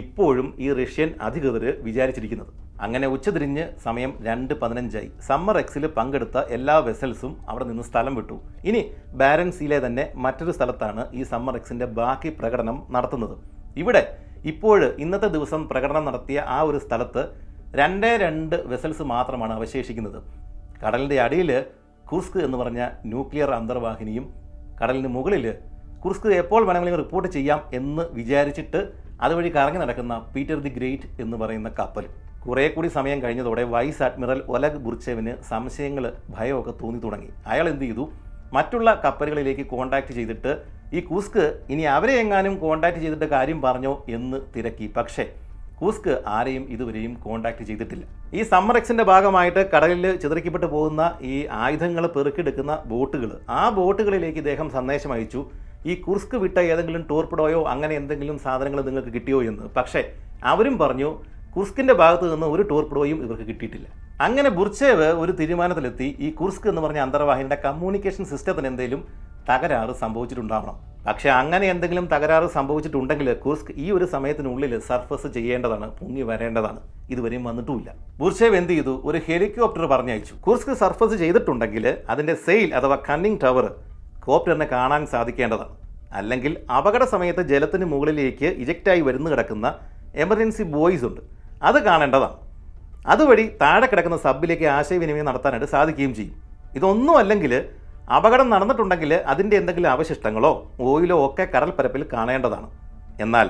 ഇപ്പോഴും ഈ റഷ്യൻ അധികൃതർ വിചാരിച്ചിരിക്കുന്നത്. അങ്ങനെ ഉച്ചതിരിഞ്ഞ് സമയം രണ്ട് പതിനഞ്ചായി. സമ്മർ എക്സിൽ പങ്കെടുത്ത എല്ലാ വെസൽസും അവിടെ നിന്ന് സ്ഥലം വിട്ടു. ഇനി ബാരൻസിയിലെ തന്നെ മറ്റൊരു സ്ഥലത്താണ് ഈ സമ്മർ എക്സിന്റെ ബാക്കി പ്രകടനം നടത്തുന്നത്. ഇവിടെ ഇപ്പോൾ ഇന്നത്തെ ദിവസം പ്രകടനം നടത്തിയ ആ ഒരു സ്ഥലത്ത് രണ്ടേ രണ്ട് വെസൽസ് മാത്രമാണ് അവശേഷിക്കുന്നത്. കടലിന്റെ അടിയിൽ കുർസ്ക് എന്ന് പറഞ്ഞ ന്യൂക്ലിയർ അന്തർവാഹിനിയും കടലിന് മുകളിൽ കുർസ്ക് എപ്പോൾ വേണമെങ്കിലും റിപ്പോർട്ട് ചെയ്യാം എന്ന് വിചാരിച്ചിട്ട് അതുവഴി കറങ്ങി നടക്കുന്ന പീറ്റർ ദി ഗ്രേറ്റ് എന്ന് പറയുന്ന കപ്പൽ. കുറേ കൂടി സമയം കഴിഞ്ഞതോടെ വൈസ് അഡ്മിറൽ ഒലഗ് ബുർച്ചേവിന് സംശയങ്ങൾ ഭയമൊക്കെ തോന്നി തുടങ്ങി. അയാൾ എന്ത് ചെയ്തു? മറ്റുള്ള കപ്പലുകളിലേക്ക് കോണ്ടാക്ട് ചെയ്തിട്ട് ഈ കുസ്ക് ഇനി അവരെ എങ്ങാനും കോണ്ടാക്ട് ചെയ്തിട്ട് കാര്യം പറഞ്ഞോ എന്ന് തിരക്കി. പക്ഷേ കൂസ്ക് ആരെയും ഇതുവരെയും കോൺടാക്ട് ചെയ്തിട്ടില്ല. ഈ സമ്മർ എക്സിന്റെ ഭാഗമായിട്ട് കടലിൽ ചിതറിക്കപ്പെട്ടു പോകുന്ന ഈ ആയുധങ്ങൾ പെറുക്കിയെടുക്കുന്ന ബോട്ടുകൾ ആ ബോട്ടുകളിലേക്ക് ഇദ്ദേഹം സന്ദേശം അയച്ചു. ഈ കുർസ്ക് വിട്ട ഏതെങ്കിലും ടോർപ്പിഡോയോ അങ്ങനെ എന്തെങ്കിലും സാധനങ്ങൾ നിങ്ങൾക്ക് കിട്ടിയോ എന്ന്. പക്ഷേ അവരും പറഞ്ഞു കുർസ്കിന്റെ ഭാഗത്ത് നിന്ന് ഒരു ടോർപ്പിഡോയും ഇവർക്ക് കിട്ടിയിട്ടില്ല. അങ്ങനെ ബുർച്ചേവ് ഒരു തീരുമാനത്തിലെത്തി. ഈ കുർസ്ക് എന്ന് പറഞ്ഞ അന്തർവാഹിനിയുടെ കമ്മ്യൂണിക്കേഷൻ സിസ്റ്റത്തിന് എന്തെങ്കിലും തകരാറ് സംഭവിച്ചിട്ടുണ്ടാവണം. പക്ഷേ അങ്ങനെ എന്തെങ്കിലും തകരാറ് സംഭവിച്ചിട്ടുണ്ടെങ്കിൽ കുർസ്ക് ഈ ഒരു സമയത്തിനുള്ളിൽ സർഫസ് ചെയ്യേണ്ടതാണ് പൊങ്ങി വരേണ്ടതാണ്. ഇതുവരെയും വന്നിട്ടുമില്ല. ബുർഷേവ് എന്ത് ചെയ്തു? ഒരു ഹെലികോപ്റ്റർ പറഞ്ഞയച്ചു. കുർസ്ക് സർഫസ് ചെയ്തിട്ടുണ്ടെങ്കിൽ അതിന്റെ സെയിൽ അഥവാ കണ്ണിംഗ് ടവർ കോപ്റ്ററിനെ കാണാൻ സാധിക്കേണ്ടതാണ്. അല്ലെങ്കിൽ അപകട സമയത്ത് ജലത്തിന് മുകളിലേക്ക് ഇജക്റ്റായി വരുന്നു കിടക്കുന്ന എമർജൻസി ബോയ്സ് ഉണ്ട്. അത് കാണേണ്ടതാണ്. അതുവഴി താഴെ കിടക്കുന്ന സബിലേക്ക് ആശയവിനിമയം നടത്താനായിട്ട് സാധിക്കുകയും ചെയ്യും. ഇതൊന്നും അല്ലെങ്കിൽ അപകടം നടന്നിട്ടുണ്ടെങ്കിൽ അതിന്റെ എന്തെങ്കിലും അവശിഷ്ടങ്ങളോ ഓയിലോ ഒക്കെ കടൽപ്പരപ്പിൽ കാണേണ്ടതാണ്. എന്നാൽ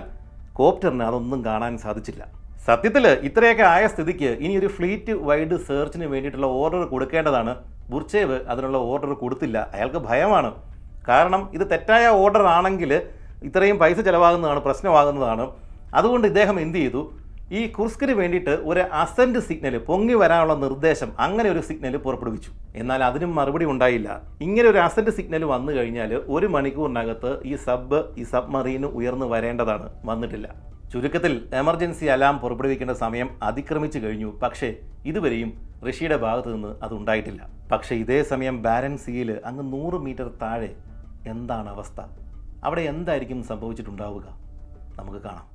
കോപ്റ്ററിന് അതൊന്നും കാണാൻ സാധിച്ചില്ല. സത്യത്തിൽ ഇത്രയൊക്കെ ആയ സ്ഥിതിക്ക് ഇനി ഒരു ഫ്ലീറ്റ് വൈഡ് സെർച്ചിന് വേണ്ടിയിട്ടുള്ള ഓർഡർ കൊടുക്കേണ്ടതാണ്. ബുർച്ചേവ് അതിനുള്ള ഓർഡർ കൊടുത്തില്ല. അയാൾക്ക് ഭയമാണ്. കാരണം ഇത് തെറ്റായ ഓർഡർ ആണെങ്കിൽ ഇത്രയും പൈസ ചിലവാകുന്നതാണ് പ്രശ്നമാകുന്നതാണ്. അതുകൊണ്ട് ഇദ്ദേഹം എന്ത് ചെയ്തു? ഈ കുർസ്കിന് വേണ്ടിയിട്ട് ഒരു അസെന്റ് സിഗ്നൽ പൊങ്ങി വരാനുള്ള നിർദ്ദേശം അങ്ങനെ ഒരു സിഗ്നൽ പുറപ്പെടുവിച്ചു. എന്നാൽ അതിനും മറുപടി ഉണ്ടായില്ല. ഇങ്ങനെ ഒരു അസെന്റ് സിഗ്നൽ വന്നു കഴിഞ്ഞാൽ ഒരു മണിക്കൂറിനകത്ത് ഈ സബ് ഈ സബ്മറീന് ഉയർന്നു വരേണ്ടതാണ്. വന്നിട്ടില്ല. ചുരുക്കത്തിൽ എമർജൻസി അലാം പുറപ്പെടുവിക്കേണ്ട സമയം അതിക്രമിച്ചു കഴിഞ്ഞു. പക്ഷേ ഇതുവരെയും ഋഷിയുടെ ഭാഗത്ത് നിന്ന് അതുണ്ടായിട്ടില്ല പക്ഷേ ഇതേ സമയം ബാരൻസിയിൽ അങ്ങ് നൂറ് മീറ്റർ താഴെ എന്താണ് അവസ്ഥ? അവിടെ എന്തായിരിക്കും സംഭവിച്ചിട്ടുണ്ടാവുക? നമുക്ക് കാണാം.